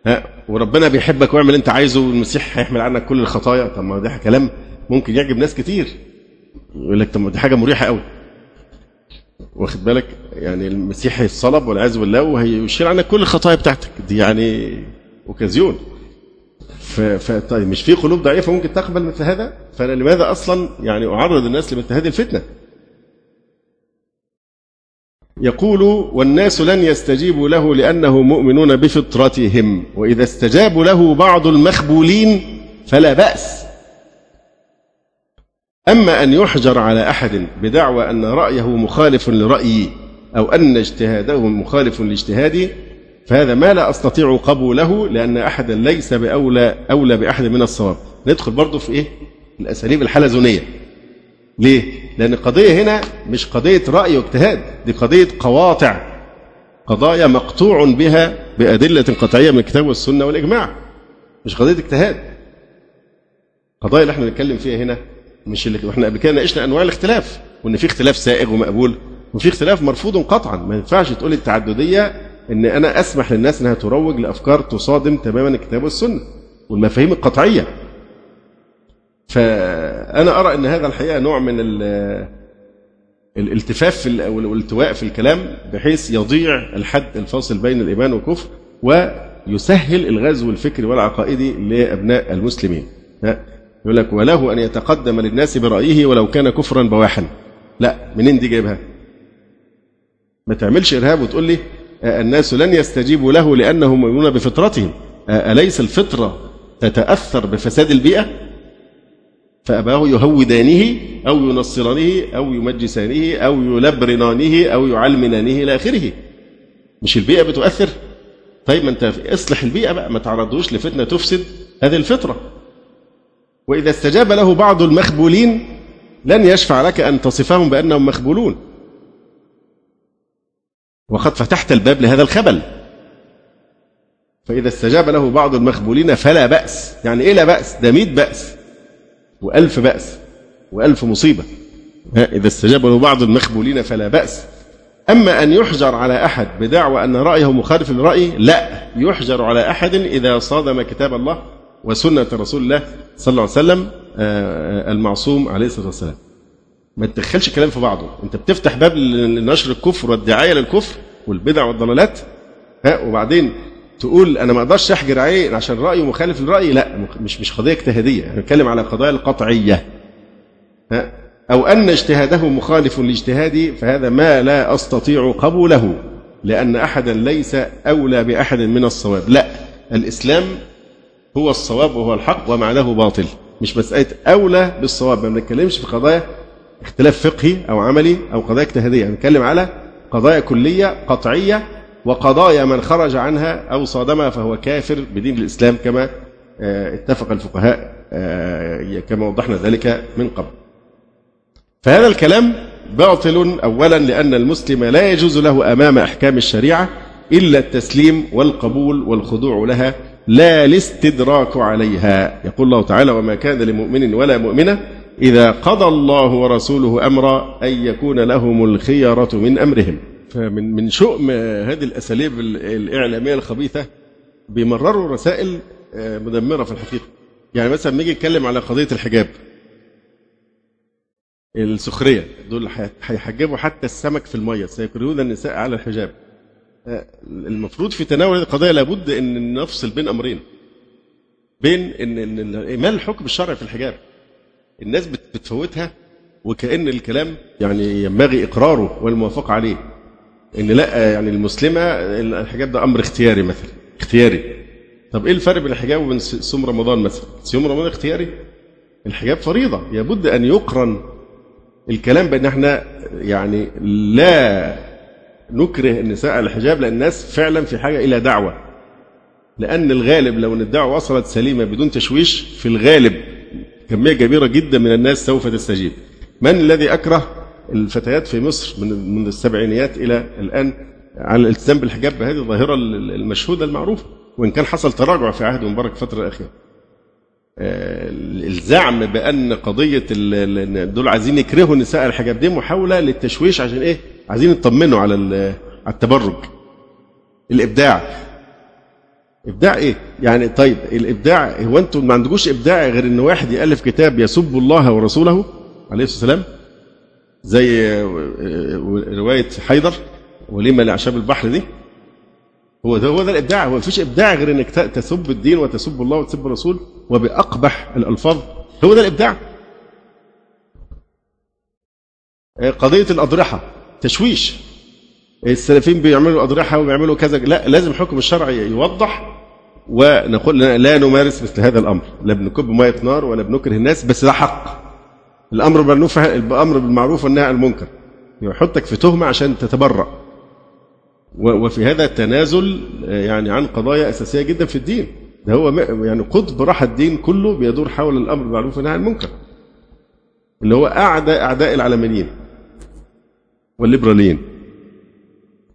ها وربنا بيحبك واعمل انت عايزه والمسيح هيحمل عنك كل الخطايا. طب ما ده كلام. ممكن يعجب ناس كتير. يقول لك طب دي حاجة مريحة قوي. واخد بالك؟ يعني المسيح هيتصلب والعياذ بالله وهيشيل عنك كل الخطايا بتاعتك. دي يعني أوكازيون. فطيب مش في قلوب ضعيفة ممكن تقبل مثل هذا؟ فانا لماذا أصلا يعني أعرض الناس لمثل هذه الفتنة؟ يقول والناس لن يستجيبوا له لأنه مؤمنون بفطرتهم وإذا استجابوا له بعض المخبولين فلا بأس. أما أن يحجر على أحد بدعوى أن رأيه مخالف لرأيي أو أن اجتهاده مخالف لاجتهادي فهذا ما لا أستطيع قبوله لأن أحدا ليس بأولى أولى بأحد من الصواب. ندخل برضه في إيه؟ الأساليب الحلزونية. ليه؟ لأن القضية هنا مش قضية رأي واجتهاد دي قضية قواطع. قضايا مقطوع بها بأدلة قطعية من الكتاب والسنة والإجماع مش قضية اجتهاد. القضايا اللي إحنا بنتكلم فيها هنا مش اللي إحنا قبل كده ناقشنا انواع الاختلاف وإن في اختلاف سائغ ومقبول وفي اختلاف مرفوض قطعا. ما ينفعش تقول التعددية إن أنا أسمح للناس إنها تروج لأفكار تصادم تماما الكتاب والسنة والمفاهيم القطعية. فأنا أرى إن هذا الحقيقة نوع من الالتفاف في والالتواء في الكلام بحيث يضيع الحد الفاصل بين الإيمان والكفر ويسهل الغزو الفكري والعقائدي لأبناء المسلمين. يقول لك وله أن يتقدم للناس برأيه ولو كان كفرا بواحا. لا منين دي جايبها؟ ما تعملش إرهاب وتقول لي الناس لن يستجيبوا له لأنهم مؤمنون بفطرتهم. أليس الفطرة تتأثر بفساد البيئة؟ فأباه يهودانه أو ينصرانه أو يمجسانه أو يلبرنانه أو يعلمنانه إلى آخره. مش البيئة بتؤثر؟ طيب ما أنت اصلح البيئة بقى ما تعرضوش لفتنة تفسد هذه الفطرة. وإذا استجاب له بعض المخبولين لن يشفع لك أن تصفهم بأنهم مخبولون. وقد فتحت الباب لهذا الخبل. فإذا استجاب له بعض المخبولين فلا بأس. يعني إيه لا بأس؟ ده مئة بأس. وألف بأس. وألف مصيبة. إذا استجاب له بعض المخبولين فلا بأس. أما أن يحجر على أحد بدعوى أن رأيه مخالف للرأي لا. يحجر على أحد إذا صادم كتاب الله وسنة رسول الله صلى الله عليه وسلم آه، آه، المعصوم عليه الصلاة والسلام. ما تدخلش كلام في بعضه. انت بتفتح باب لنشر الكفر والدعاية للكفر والبدع والضلالات ها وبعدين تقول أنا ما أقدرش أحجر عليه عشان رايه مخالف للراي لا مش مش قضية اجتهادية. إحنا بنتكلم على قضايا القطعية ها. أو أن اجتهاده مخالف لاجتهادي فهذا ما لا أستطيع قبوله لأن أحدا ليس أولى بأحد من الصواب. لا الإسلام هو الصواب وهو الحق وما له باطل. مش مسألة أولى بالصواب ما بنتكلمش في قضايا اختلاف فقهي أو عملي أو قضايا اجتهادية. بنتكلم على قضايا كلية قطعية وقضايا من خرج عنها أو صادمها فهو كافر بدين الإسلام كما آه، اتفق الفقهاء آه، كما وضحنا ذلك من قبل. فهذا الكلام باطل أولا لأن المسلم لا يجوز له أمام أحكام الشريعة إلا التسليم والقبول والخضوع لها لا الاستدراك عليها. يقول الله تعالى وما كان لمؤمن ولا مؤمنة إذا قضى الله ورسوله أمرا أن يكون لهم الخيرة من أمرهم. فمن من شؤم هذه الأساليب الإعلامية الخبيثة بيمرروا رسائل آه، مدمرة في الحقيقة. يعني مثلا نيجي نتكلم على قضية الحجاب. السخرية دول هيحجبوا حتى السمك في المية سيكرهون النساء على الحجاب. المفروض في تناول هذه القضايا لابد إن نفصل بين أمرين. بين ان إن ايمان الحكم الشرعي في الحجاب الناس بتفوتها وكأن الكلام يعني ينبغي إقراره والموافقة عليه. إن لا يعني المسلمة الحجاب ده أمر اختياري مثلا اختياري. طب إيه الفرق بين الحجاب وبين صوم رمضان مثلا؟ صوم رمضان اختياري. الحجاب فريضة. لابد أن يقرن الكلام بأن إحنا يعني لا نكره النساء على الحجاب لأن الناس فعلا في حاجة إلى دعوة. لأن الغالب لو أن الدعوة وصلت سليمة بدون تشويش في الغالب كمية كبيرة جدا من الناس سوف تستجيب. من الذي أكره الفتيات في مصر من من السبعينيات إلى الآن على الالتزام بالحجاب؟ بهذه الظاهرة المشهودة المعروفة وإن كان حصل تراجع في عهد مبارك الفترة الأخيرة. الزعم بأن قضية دول عايزين يكرهوا النساء الحجاب دي محاولة للتشويش عشان إيه؟ عايزين يطمنوا على على التبرج. الإبداع. إبداع إيه؟ يعني طيب الإبداع هو أنتم ما عندكوش إبداع غير إن واحد يألف كتاب يسب الله ورسوله عليه الصلاة والسلام؟ زي آه، رواية حيدر وليمه لاعشاب البحر دي؟ هو ده هو ده الإبداع. هو مفيش إبداع غير إنك تسب الدين وتسب الله وتسب الرسول. وبأقبح الألفاظ. هو ده الإبداع؟ آه، قضية الأضرحة تشويش. السلفيين بيعملوا أضرحة وبيعملوا كذا. لا لازم الحكم الشرعي يوضح ونقول لا نمارس مثل هذا الأمر. لا بنكب مية نار ولا بنكره الناس بس ده حق. الأمر بالمعروف الأمر بالمعروف والنهي عن المنكر. يحطك في تهمة عشان تتبرأ. وفي هذا التنازل يعني عن قضايا أساسية جدا في الدين. ده هو يعني قطب راح الدين كله بيدور حول الأمر بالمعروف والنهي عن المنكر. اللي هو اعداء أعداء العلمانيين والليبراليين.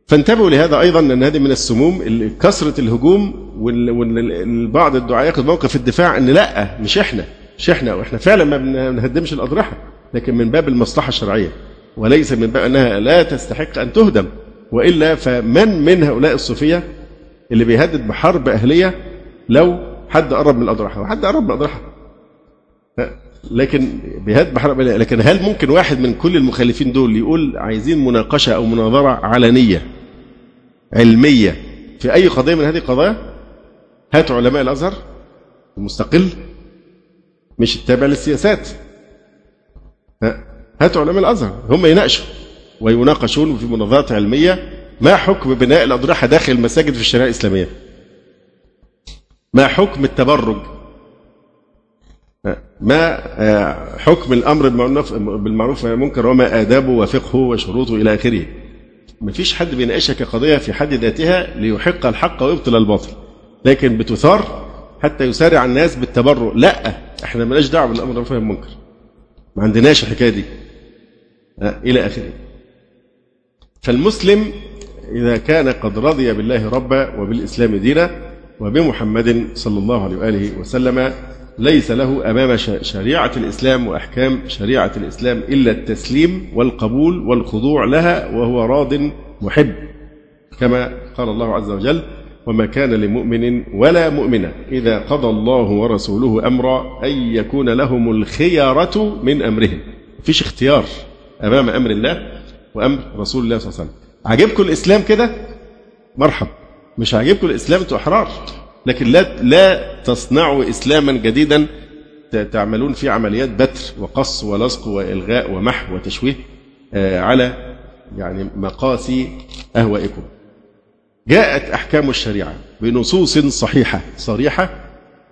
فانتبهوا لهذا أيضا ان هذه من السموم كثره الهجوم والبعض الدعاء ياخذ موقف الدفاع إن لا مش إحنا مش إحنا وإحنا فعلا ما بنهدمش الأضرحة لكن من باب المصلحة الشرعية. وليس من باب أنها لا تستحق أن تهدم. وإلا فمن من هؤلاء الصوفية اللي بيهدد بحرب أهلية لو حد قرب من الاضرحه وحد قرب من الاضرحه لكن بحرب اهليه لكن هل ممكن واحد من كل المخالفين دول يقول عايزين مناقشة أو مناظرة علنية علمية في أي قضية من هذه القضايا؟ هاتوا علماء الأزهر. المستقل مش التابع للسياسات. هاتوا علماء الأزهر هم يناقشوا ويناقشون في مناظرات علمية ما حكم بناء الاضرحه داخل المساجد في الشريعة الإسلامية. ما حكم التبرج؟ ما حكم الأمر بالمعروف والمنكر وما آدابه وفقهه وشروطه إلى آخره. ما فيش حد بيناقشها كقضية في حد ذاتها ليحق الحق ويبطل الباطل. لكن بتثار حتى يسارع الناس بالتبرؤ لا إحنا مالناش دعوة بالأمر بالمعروف والمنكر ما عندناش الحكاية دي. آه، إلى آخره. فالمسلم إذا كان قد رضي بالله ربا وبالإسلام دينا وبمحمد صلى الله عليه وآله وسلم ليس له أمام شريعة الإسلام وأحكام شريعة الإسلام إلا التسليم والقبول والخضوع لها وهو راض محب. كما قال الله عز وجل وما كان لمؤمن ولا مؤمنة إذا قضى الله ورسوله أمرا أن يكون لهم الخيارة من أمرهم. فيش اختيار أمام أمر الله وأمر رسول الله صلى الله عليه وسلم. عجبكم الإسلام كده؟ مرحب. مش عاجبكم الإسلام أنتوا أحرار لكن لا لا تصنعوا إسلاما جديدا تعملون فيه عمليات بتر وقص ولصق وإلغاء ومحو وتشويه آه، على يعني مقاسي أهوائكم. جاءت أحكام الشريعة بنصوص صحيحة صريحة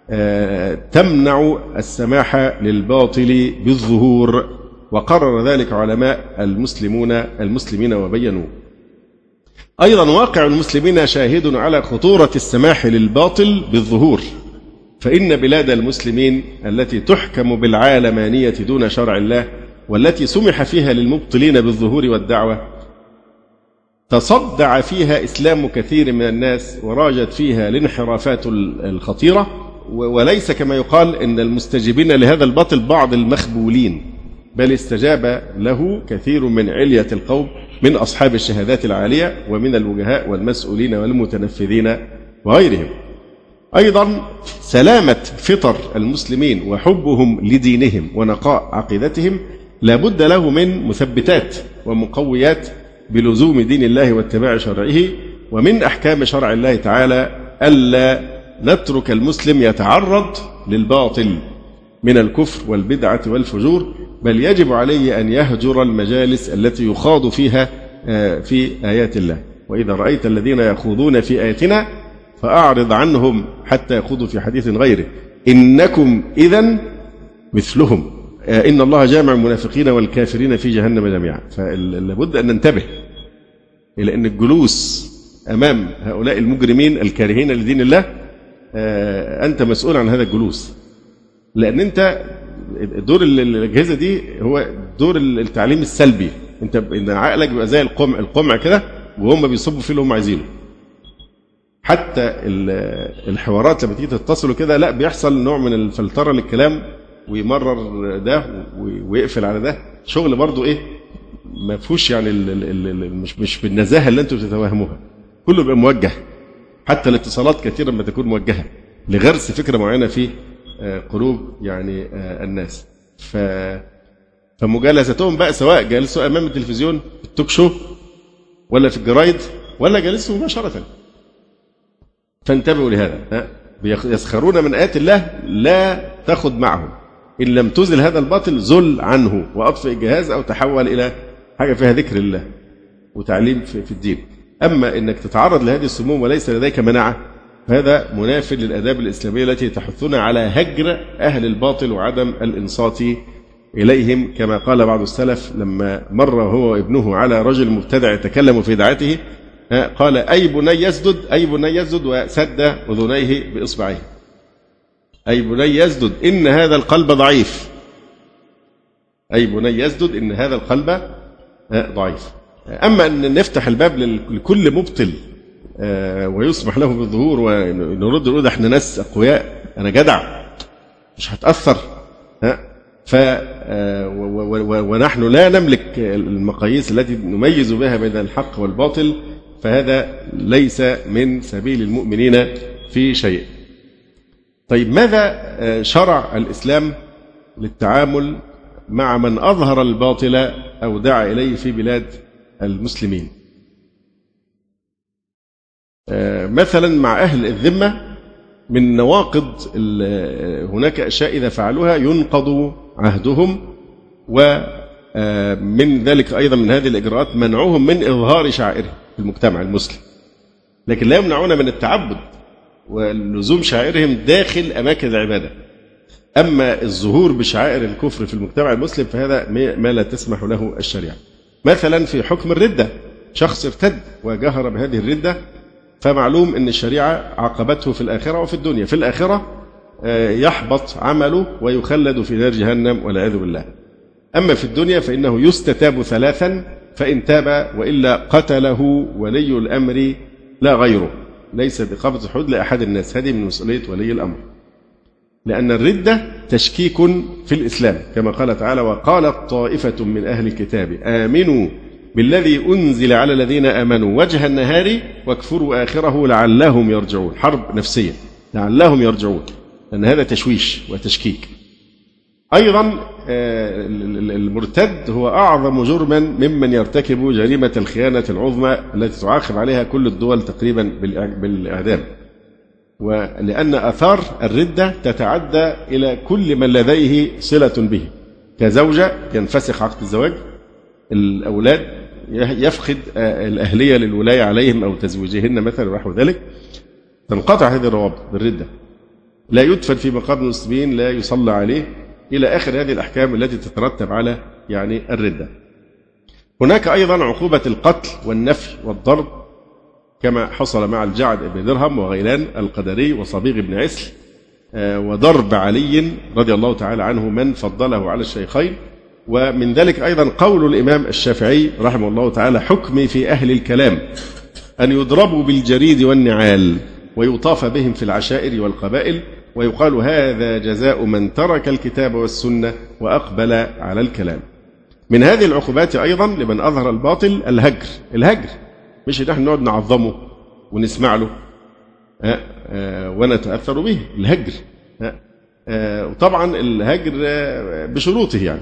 آه، تمنع السماح للباطل بالظهور وقرر ذلك علماء المسلمون المسلمين وبينوا. أيضا واقع المسلمين شاهد على خطورة السماح للباطل بالظهور فإن بلاد المسلمين التي تحكم بالعالمانية دون شرع الله والتي سمح فيها للمبطلين بالظهور والدعوة تصدع فيها إسلام كثير من الناس وراجت فيها الانحرافات الخطيرة وليس كما يقال إن المستجيبين لهذا الباطل بعض المخبولين بل استجاب له كثير من علية القوم من أصحاب الشهادات العالية ومن الوجهاء والمسؤولين والمتنفذين وغيرهم. أيضا سلامة فطر المسلمين وحبهم لدينهم ونقاء عقيدتهم لا بد له من مثبتات ومقويات بلزوم دين الله واتباع شرعه ومن أحكام شرع الله تعالى ألا نترك المسلم يتعرض للباطل من الكفر والبدعة والفجور بل يجب عليه أن يهجر المجالس التي يخاض فيها آه، في آيات الله. وإذا رأيت الذين يخوضون في آياتنا فأعرض عنهم حتى يخوضوا في حديث غيره. إنكم إذا مثلهم. آه، إن الله جامع المنافقين والكافرين في جهنم جميعا. فلابد أن ننتبه إلى أن الجلوس أمام هؤلاء المجرمين الكارهين لدين الله آه، أنت مسؤول عن هذا الجلوس. لأن أنت دور الأجهزة دي هو دور التعليم السلبي. أنت إن عقلك بيبقى زي القمع القمع كده وهم بيصبوا فيه اللي هم عايزينه. حتى الحوارات لما تيجي تتصلوا كده لا بيحصل نوع من الفلترة للكلام ويمرر ده ويقفل على ده. شغل برضو إيه؟ ما فيهوش يعني مش مش بالنزاهة اللي أنتم بتتوهموها. كله بيبقى موجه. حتى الاتصالات كثيرا ما تكون موجهة. لغرس فكرة معينة في قلوب يعني آه، الناس. ف فمجالستهم بقى سواء جالسوا أمام التلفزيون في التوك شو ولا في الجرايد ولا جالسوا مباشرة. فانتبهوا لهذا يسخرون من آيات الله لا تأخذ معهم. إن لم تزل هذا الباطل زل عنه وأطفئ الجهاز أو تحول إلى حاجة فيها ذكر الله وتعليم في الدين. أما أنك تتعرض لهذه السموم وليس لديك مناعة فهذا مناف للآداب الإسلامية التي تحثنا على هجر أهل الباطل وعدم الإنصات إليهم كما قال بعض السلف لما مر هو وابنه على رجل مبتدع يتكلم في دعاته قال أي بني يسجد أي بني يسجد وسد أذنيه بإصبعيه. أي بني يسجد إن هذا القلب ضعيف. أي بني يسجد إن هذا القلب ضعيف. أما أن نفتح الباب لكل مبطل ويسمح له بالظهور ونرد نقول إحنا ناس أقوياء. أنا جدع. مش هتأثر. ف آه، ونحن لا نملك المقاييس التي نميز بها بين الحق والباطل. فهذا ليس من سبيل المؤمنين في شيء. طيب ماذا آه، شرع الإسلام للتعامل مع من أظهر الباطل أو دعا إليه في بلاد المسلمين؟ آه، مثلا مع أهل الذمة من نواقض آه، هناك أشياء إذا فعلوها ينقض عهدهم ومن ذلك أيضا من هذه الإجراءات منعهم من إظهار شعائرهم في المجتمع المسلم. لكن لا يمنعون من التعبد ولزوم شعائرهم داخل أماكن العبادة. أما الظهور بشعائر الكفر في المجتمع المسلم فهذا ما لا تسمح له الشريعة. مثلا في حكم الردة شخص ارتد وجهر بهذه الردة فمعلوم أن الشريعة عاقبته في الآخرة وفي الدنيا. في الآخرة آه، يحبط عمله ويخلد في نار جهنم والعياذ بالله. أما في الدنيا فإنه يستتاب ثلاثا فإن تاب وإلا قتله ولي الأمر لا غيره. ليس بقبض حدود لأحد الناس. هذه من مسؤولية ولي الأمر. لأن الردة تشكيك في الإسلام كما قال تعالى وقالت طائفة من أهل الكتاب آمنوا بالذي أنزل على الذين آمنوا وجه النهار واكفروا آخره لعلهم يرجعون. حرب نفسية لعلهم يرجعون. لأن هذا تشويش وتشكيك. أيضا آه، المرتد هو أعظم جرما ممن يرتكب جريمة الخيانة العظمى التي تعاقب عليها كل الدول تقريبا بالإعدام. ولأن آثار الردة تتعدى إلى كل من لديه صلة به. كزوجة ينفسخ عقد الزواج الأولاد يفقد آه، الأهلية للولاية عليهم أو تزويجهن مثلا ونحو ذلك تنقطع هذه الروابط بالردة. لا يدفن في مقام المسلمين لا يصلى عليه إلى آخر هذه الأحكام التي تترتب على يعني الردة. هناك أيضا عقوبة القتل والنفي والضرب كما حصل مع الجعد بن درهم وغيلان القدري وصبيغ بن عسل آه، وضرب علي رضي الله تعالى عنه من فضله على الشيخين ومن ذلك أيضا قول الإمام الشافعي رحمه الله تعالى حكمي في أهل الكلام أن يضربوا بالجريد والنعال ويطاف بهم في العشائر والقبائل ويقال هذا جزاء من ترك الكتاب والسنة وأقبل على الكلام. من هذه العقوبات أيضا لمن أظهر الباطل الهجر. الهجر مش ان إحنا نقعد نعظمه ونسمع له. أه أه ونتأثر به. الهجر. أه وطبعا الهجر بشروطه يعني.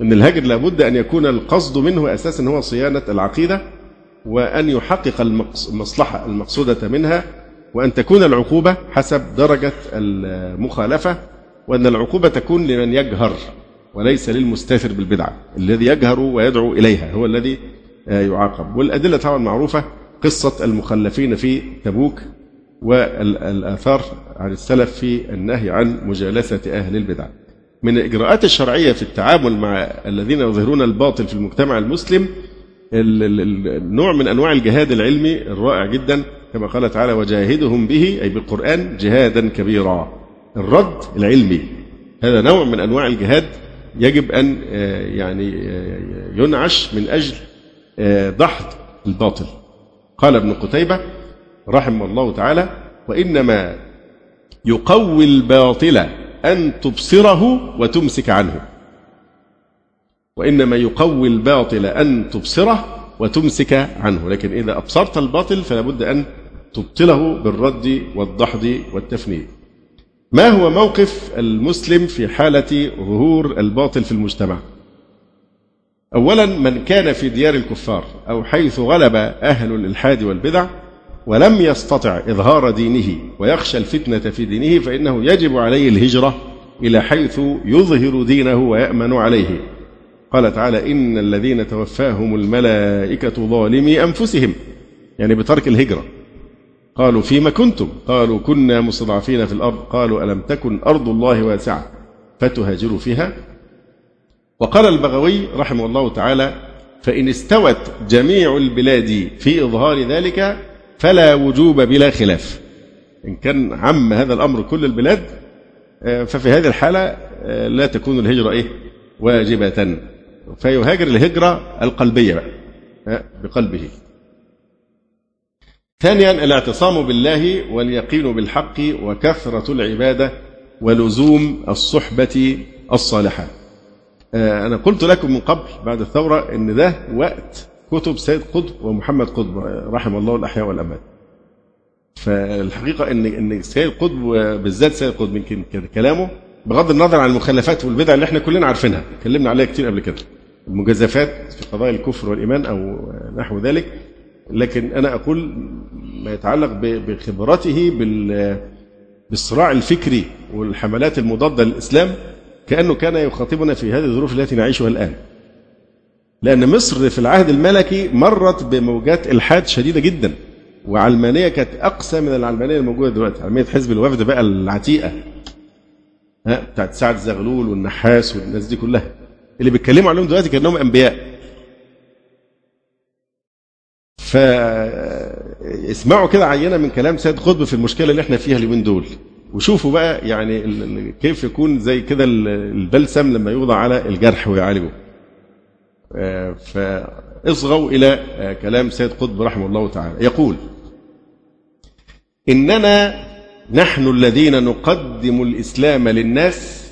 ان الهجر لابد أن يكون القصد منه أساسا هو صيانة العقيدة وأن يحقق المصلحة المقصودة منها وأن تكون العقوبة حسب درجة المخالفة وأن العقوبة تكون لمن يجهر وليس للمستاثر بالبدعة الذي يجهر ويدعو إليها هو الذي آه، يعاقب. والأدلة طبعا معروفة قصة المخلفين في تبوك والآثار عن السلف في النهي عن مجالسة أهل البدع. من الإجراءات الشرعية في التعامل مع الذين يظهرون الباطل في المجتمع المسلم نوع من أنواع الجهاد العلمي الرائع جدا كما قال تعالى وجاهدهم به أي بالقرآن جهادا كبيرا الرد العلمي هذا نوع من أنواع الجهاد يجب أن آه، يعني آه، ينعش من أجل آه، دحض الباطل. قال ابن قتيبة رحمه الله تعالى وإنما يقوي الباطل أن تبصره وتمسك عنه. وإنما يقوي الباطل أن تبصره وتمسك عنه. لكن إذا أبصرت الباطل فلا بد أن تبطله بالرد والدحض والتفنيد. ما هو موقف المسلم في حالة ظهور الباطل في المجتمع؟ أولا من كان في ديار الكفار أو حيث غلب أهل الإلحاد والبدع ولم يستطع إظهار دينه ويخشى الفتنة في دينه فإنه يجب عليه الهجرة إلى حيث يظهر دينه ويأمن عليه. قال تعالى إن الذين توفاهم الملائكة ظالمي أنفسهم. يعني بترك الهجرة. قالوا فيما كنتم؟ قالوا كنا مستضعفين في الأرض. قالوا ألم تكن أرض الله واسعة؟ فتهاجروا فيها. وقال البغوي رحمه الله تعالى فإن استوت جميع البلاد في إظهار ذلك فلا وجوب بلا خلاف. إن كان عم هذا الأمر كل البلاد آه، ففي هذه الحالة آه، لا تكون الهجرة إيه؟ واجبة. فيهاجر الهجرة القلبية بقى آه، بقلبه. ثانيا الاعتصام بالله واليقين بالحق وكثرة العبادة ولزوم الصحبة الصالحة. أنا قلت لكم من قبل بعد الثورة أن ده وقت كتب سيد قطب ومحمد قطب رحم الله الأحياء والأموات فالحقيقة أن أن سيد قطب بالذات سيد قطب يمكن كلامه بغض النظر عن المخلفات والبدع اللي إحنا كلنا عارفينها. اتكلمنا عليها كتير قبل كده. المجازفات في قضايا الكفر والإيمان أو نحو ذلك. لكن أنا أقول ما يتعلق بخبرته بالصراع الفكري والحملات المضادة للإسلام كأنه كان يخاطبنا في هذه الظروف التي نعيشها الآن. لأن مصر في العهد الملكي مرت بموجات إلحاد شديدة جدا وعلمانية كانت أقسى من العلمانية الموجودة دلوقتي. علمانية حزب الوفد بقى العتيقة ها بتاعت سعد زغلول والنحاس والناس دي كلها. اللي بيتكلموا عليهم دلوقتي كأنهم أنبياء. فاسمعوا كده عينة من كلام سيد قطب في المشكلة اللي إحنا فيها اليومين دول وشوفوا بقى يعني كيف يكون زي كده البلسم لما يوضع على الجرح ويعالجه. فاصغوا إلى كلام سيد قطب رحمه الله تعالى. يقول إننا نحن الذين نقدم الإسلام للناس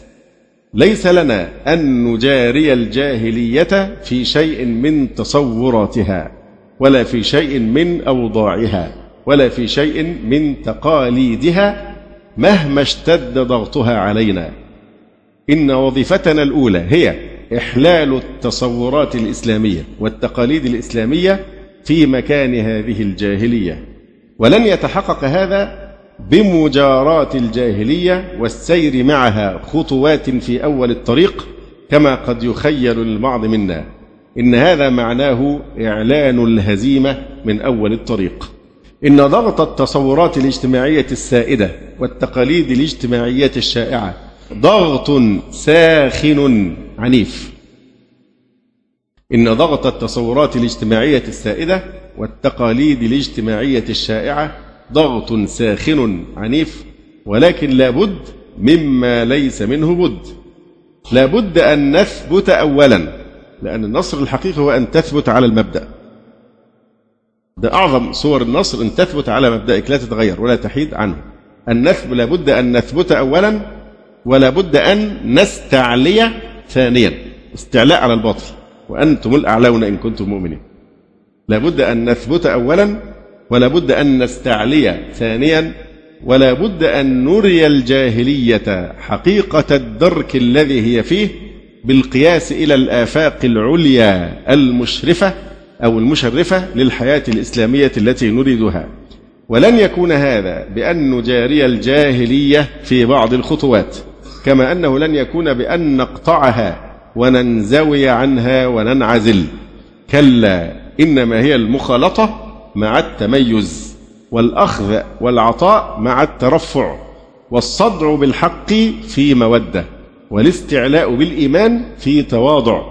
ليس لنا أن نجاري الجاهلية في شيء من تصوراتها ولا في شيء من أوضاعها ولا في شيء من تقاليدها مهما اشتد ضغطها علينا. إن وظيفتنا الأولى هي إحلال التصورات الإسلامية والتقاليد الإسلامية في مكان هذه الجاهلية. ولن يتحقق هذا بمجاراة الجاهلية والسير معها خطوات في أول الطريق كما قد يخيل للبعض منا. إن هذا معناه إعلان الهزيمة من أول الطريق. إن ضغط التصورات الاجتماعية السائدة والتقاليد الاجتماعية الشائعة ضغط ساخن عنيف. إن ضغط التصورات الاجتماعية السائدة والتقاليد الاجتماعية الشائعة ضغط ساخن عنيف ولكن لابد مما ليس منه بد. لابد أن نثبت أولا لأن النصر الحقيقي هو أن تثبت على المبدأ. ده أعظم صور النصر أن تثبت على مبدأك لا تتغير ولا تحيد عنه. نثبت لابد أن نثبت أولا ولا بد أن نستعلي ثانيا. استعلاء على الباطل. وأنتم الأعلون إن كنتم مؤمنين. لابد أن نثبت أولا ولا بد أن نستعلي ثانيا ولا بد أن نري الجاهلية حقيقة الدرك الذي هي فيه بالقياس إلى الآفاق العليا المشرفة أو المشرفة للحياة الإسلامية التي نريدها. ولن يكون هذا بأن نجاري الجاهلية في بعض الخطوات. كما أنه لن يكون بأن نقطعها وننزوي عنها وننعزل. كلا إنما هي المخالطة مع التميز والأخذ والعطاء مع الترفع والصدع بالحق في مودة والاستعلاء بالإيمان في تواضع.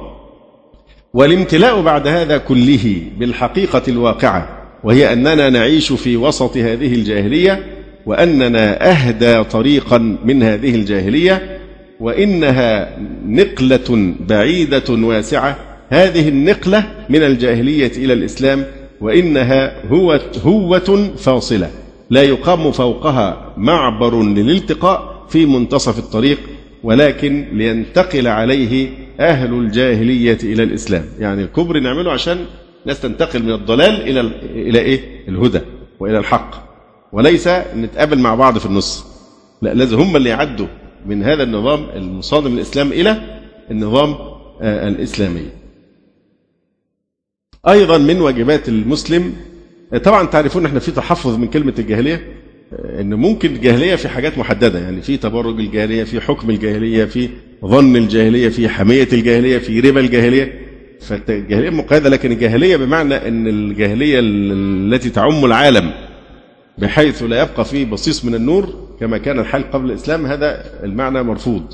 والامتلاء بعد هذا كله بالحقيقة الواقعة وهي أننا نعيش في وسط هذه الجاهلية وأننا أهدى طريقا من هذه الجاهلية وإنها نقلة بعيدة واسعة. هذه النقلة من الجاهلية إلى الإسلام وإنها هو هوة فاصلة. لا يقام فوقها معبر للالتقاء في منتصف الطريق ولكن لينتقل عليه أهل الجاهلية إلى الإسلام. يعني الكبر نعمله عشان الناس تنتقل من الضلال إلى إلى إيه؟ الهدى وإلى الحق. وليس نتقابل مع بعض في النص. لا لازم هم اللي يعدوا من هذا النظام المصادم الإسلام إلى النظام آه، الإسلامي. أيضا من واجبات المسلم طبعا تعرفون إحنا في تحفظ من كلمة الجاهلية إن ممكن الجاهلية في حاجات محددة يعني في تبرج الجاهلية في حكم الجاهلية في ظن الجاهلية في حمية الجاهلية في ربا الجاهلية. فالجاهلية مقيدة لكن الجاهلية بمعنى إن الجاهلية التي تعم العالم بحيث لا يبقى فيه بصيص من النور كما كان الحال قبل الإسلام هذا المعنى مرفوض.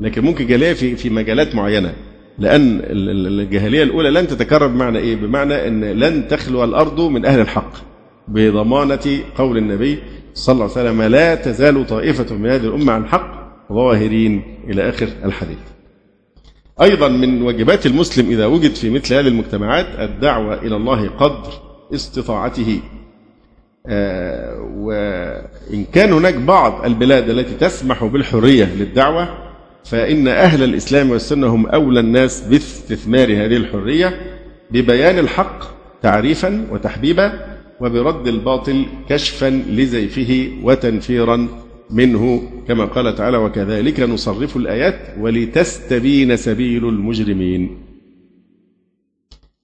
لكن ممكن جاهلية في في مجالات معينة لأن الجاهلية الأولى لن تتكرر بمعنى إيه؟ بمعنى أن لن تخلو الأرض من أهل الحق بضمانة قول النبي صلى الله عليه وسلم لا تزال طائفة من هذه الأمة عن حق ظاهرين. إلى آخر الحديث. أيضا من واجبات المسلم إذا وجد في مثل هذه المجتمعات الدعوة إلى الله قدر استطاعته. وإن كان هناك بعض البلاد التي تسمح بالحرية للدعوة فإن أهل الإسلام والسنة هم أولى الناس باستثمار هذه الحرية ببيان الحق تعريفا وتحبيبا وبرد الباطل كشفا لزيفه وتنفيرا منه كما قال تعالى وكذلك نصرف الآيات ولتستبين سبيل المجرمين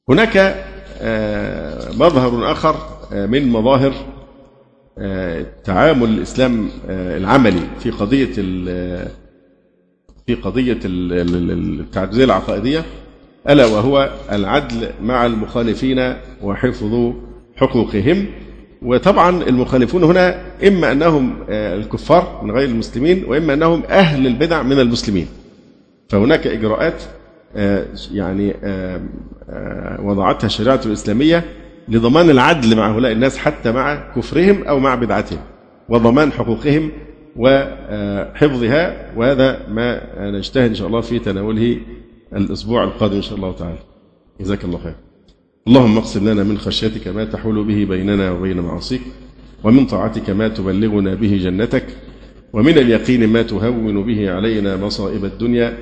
هناك آه، مظهر آخر آه، من مظاهر آه، تعامل الإسلام العملي في قضية في قضية التعددية العقائدية ألا وهو العدل مع المخالفين وحفظ حقوقهم. وطبعا المخالفون هنا إما أنهم آه، الكفار من غير المسلمين وإما أنهم أهل البدع من المسلمين. فهناك إجراءات آه، يعني آه، وضعتها الشريعة الإسلامية لضمان العدل مع هؤلاء الناس حتى مع كفرهم أو مع بدعتهم وضمان حقوقهم وحفظها وهذا ما نجتهد إن شاء الله في تناوله الأسبوع القادم إن شاء الله تعالى. جزاك الله خير. اللهم اقسم لنا من خشيتك ما تحول به بيننا وبين معاصيك ومن طاعتك ما تبلغنا به جنتك ومن اليقين ما تهون به علينا مصائب الدنيا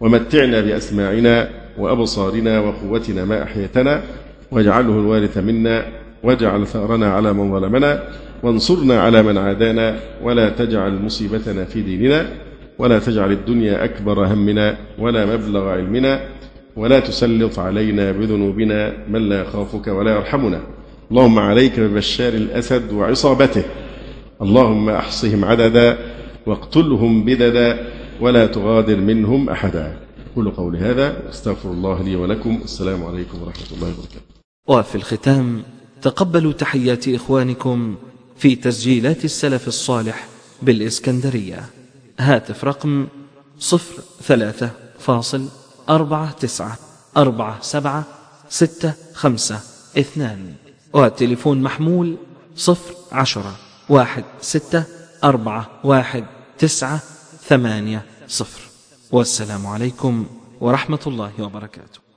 ومتعنا بأسماعنا وأبصارنا وقوتنا ما أحيتنا واجعله الوارث منا واجعل ثأرنا على من ظلمنا وانصرنا على من عادانا ولا تجعل مصيبتنا في ديننا ولا تجعل الدنيا أكبر همنا ولا مبلغ علمنا ولا تسلط علينا بذنوبنا من لا يخافك ولا يرحمنا. اللهم عليك ببشار الأسد وعصابته. اللهم أحصهم عددا واقتلهم بددا ولا تغادر منهم أحدا. كل قول هذا أستغفر الله لي ولكم. السلام عليكم ورحمة الله وبركاته. وفي الختام تقبلوا تحيات إخوانكم في تسجيلات السلف الصالح بالإسكندرية. هاتف رقم صفر ثلاثة فاصل أربعة تسعة أربعة سبعة ستة خمسة اثنان. والتليفون محمول صفر عشرة واحد ستة أربعة واحد تسعة ثمانية صفر. والسلام عليكم ورحمة الله وبركاته.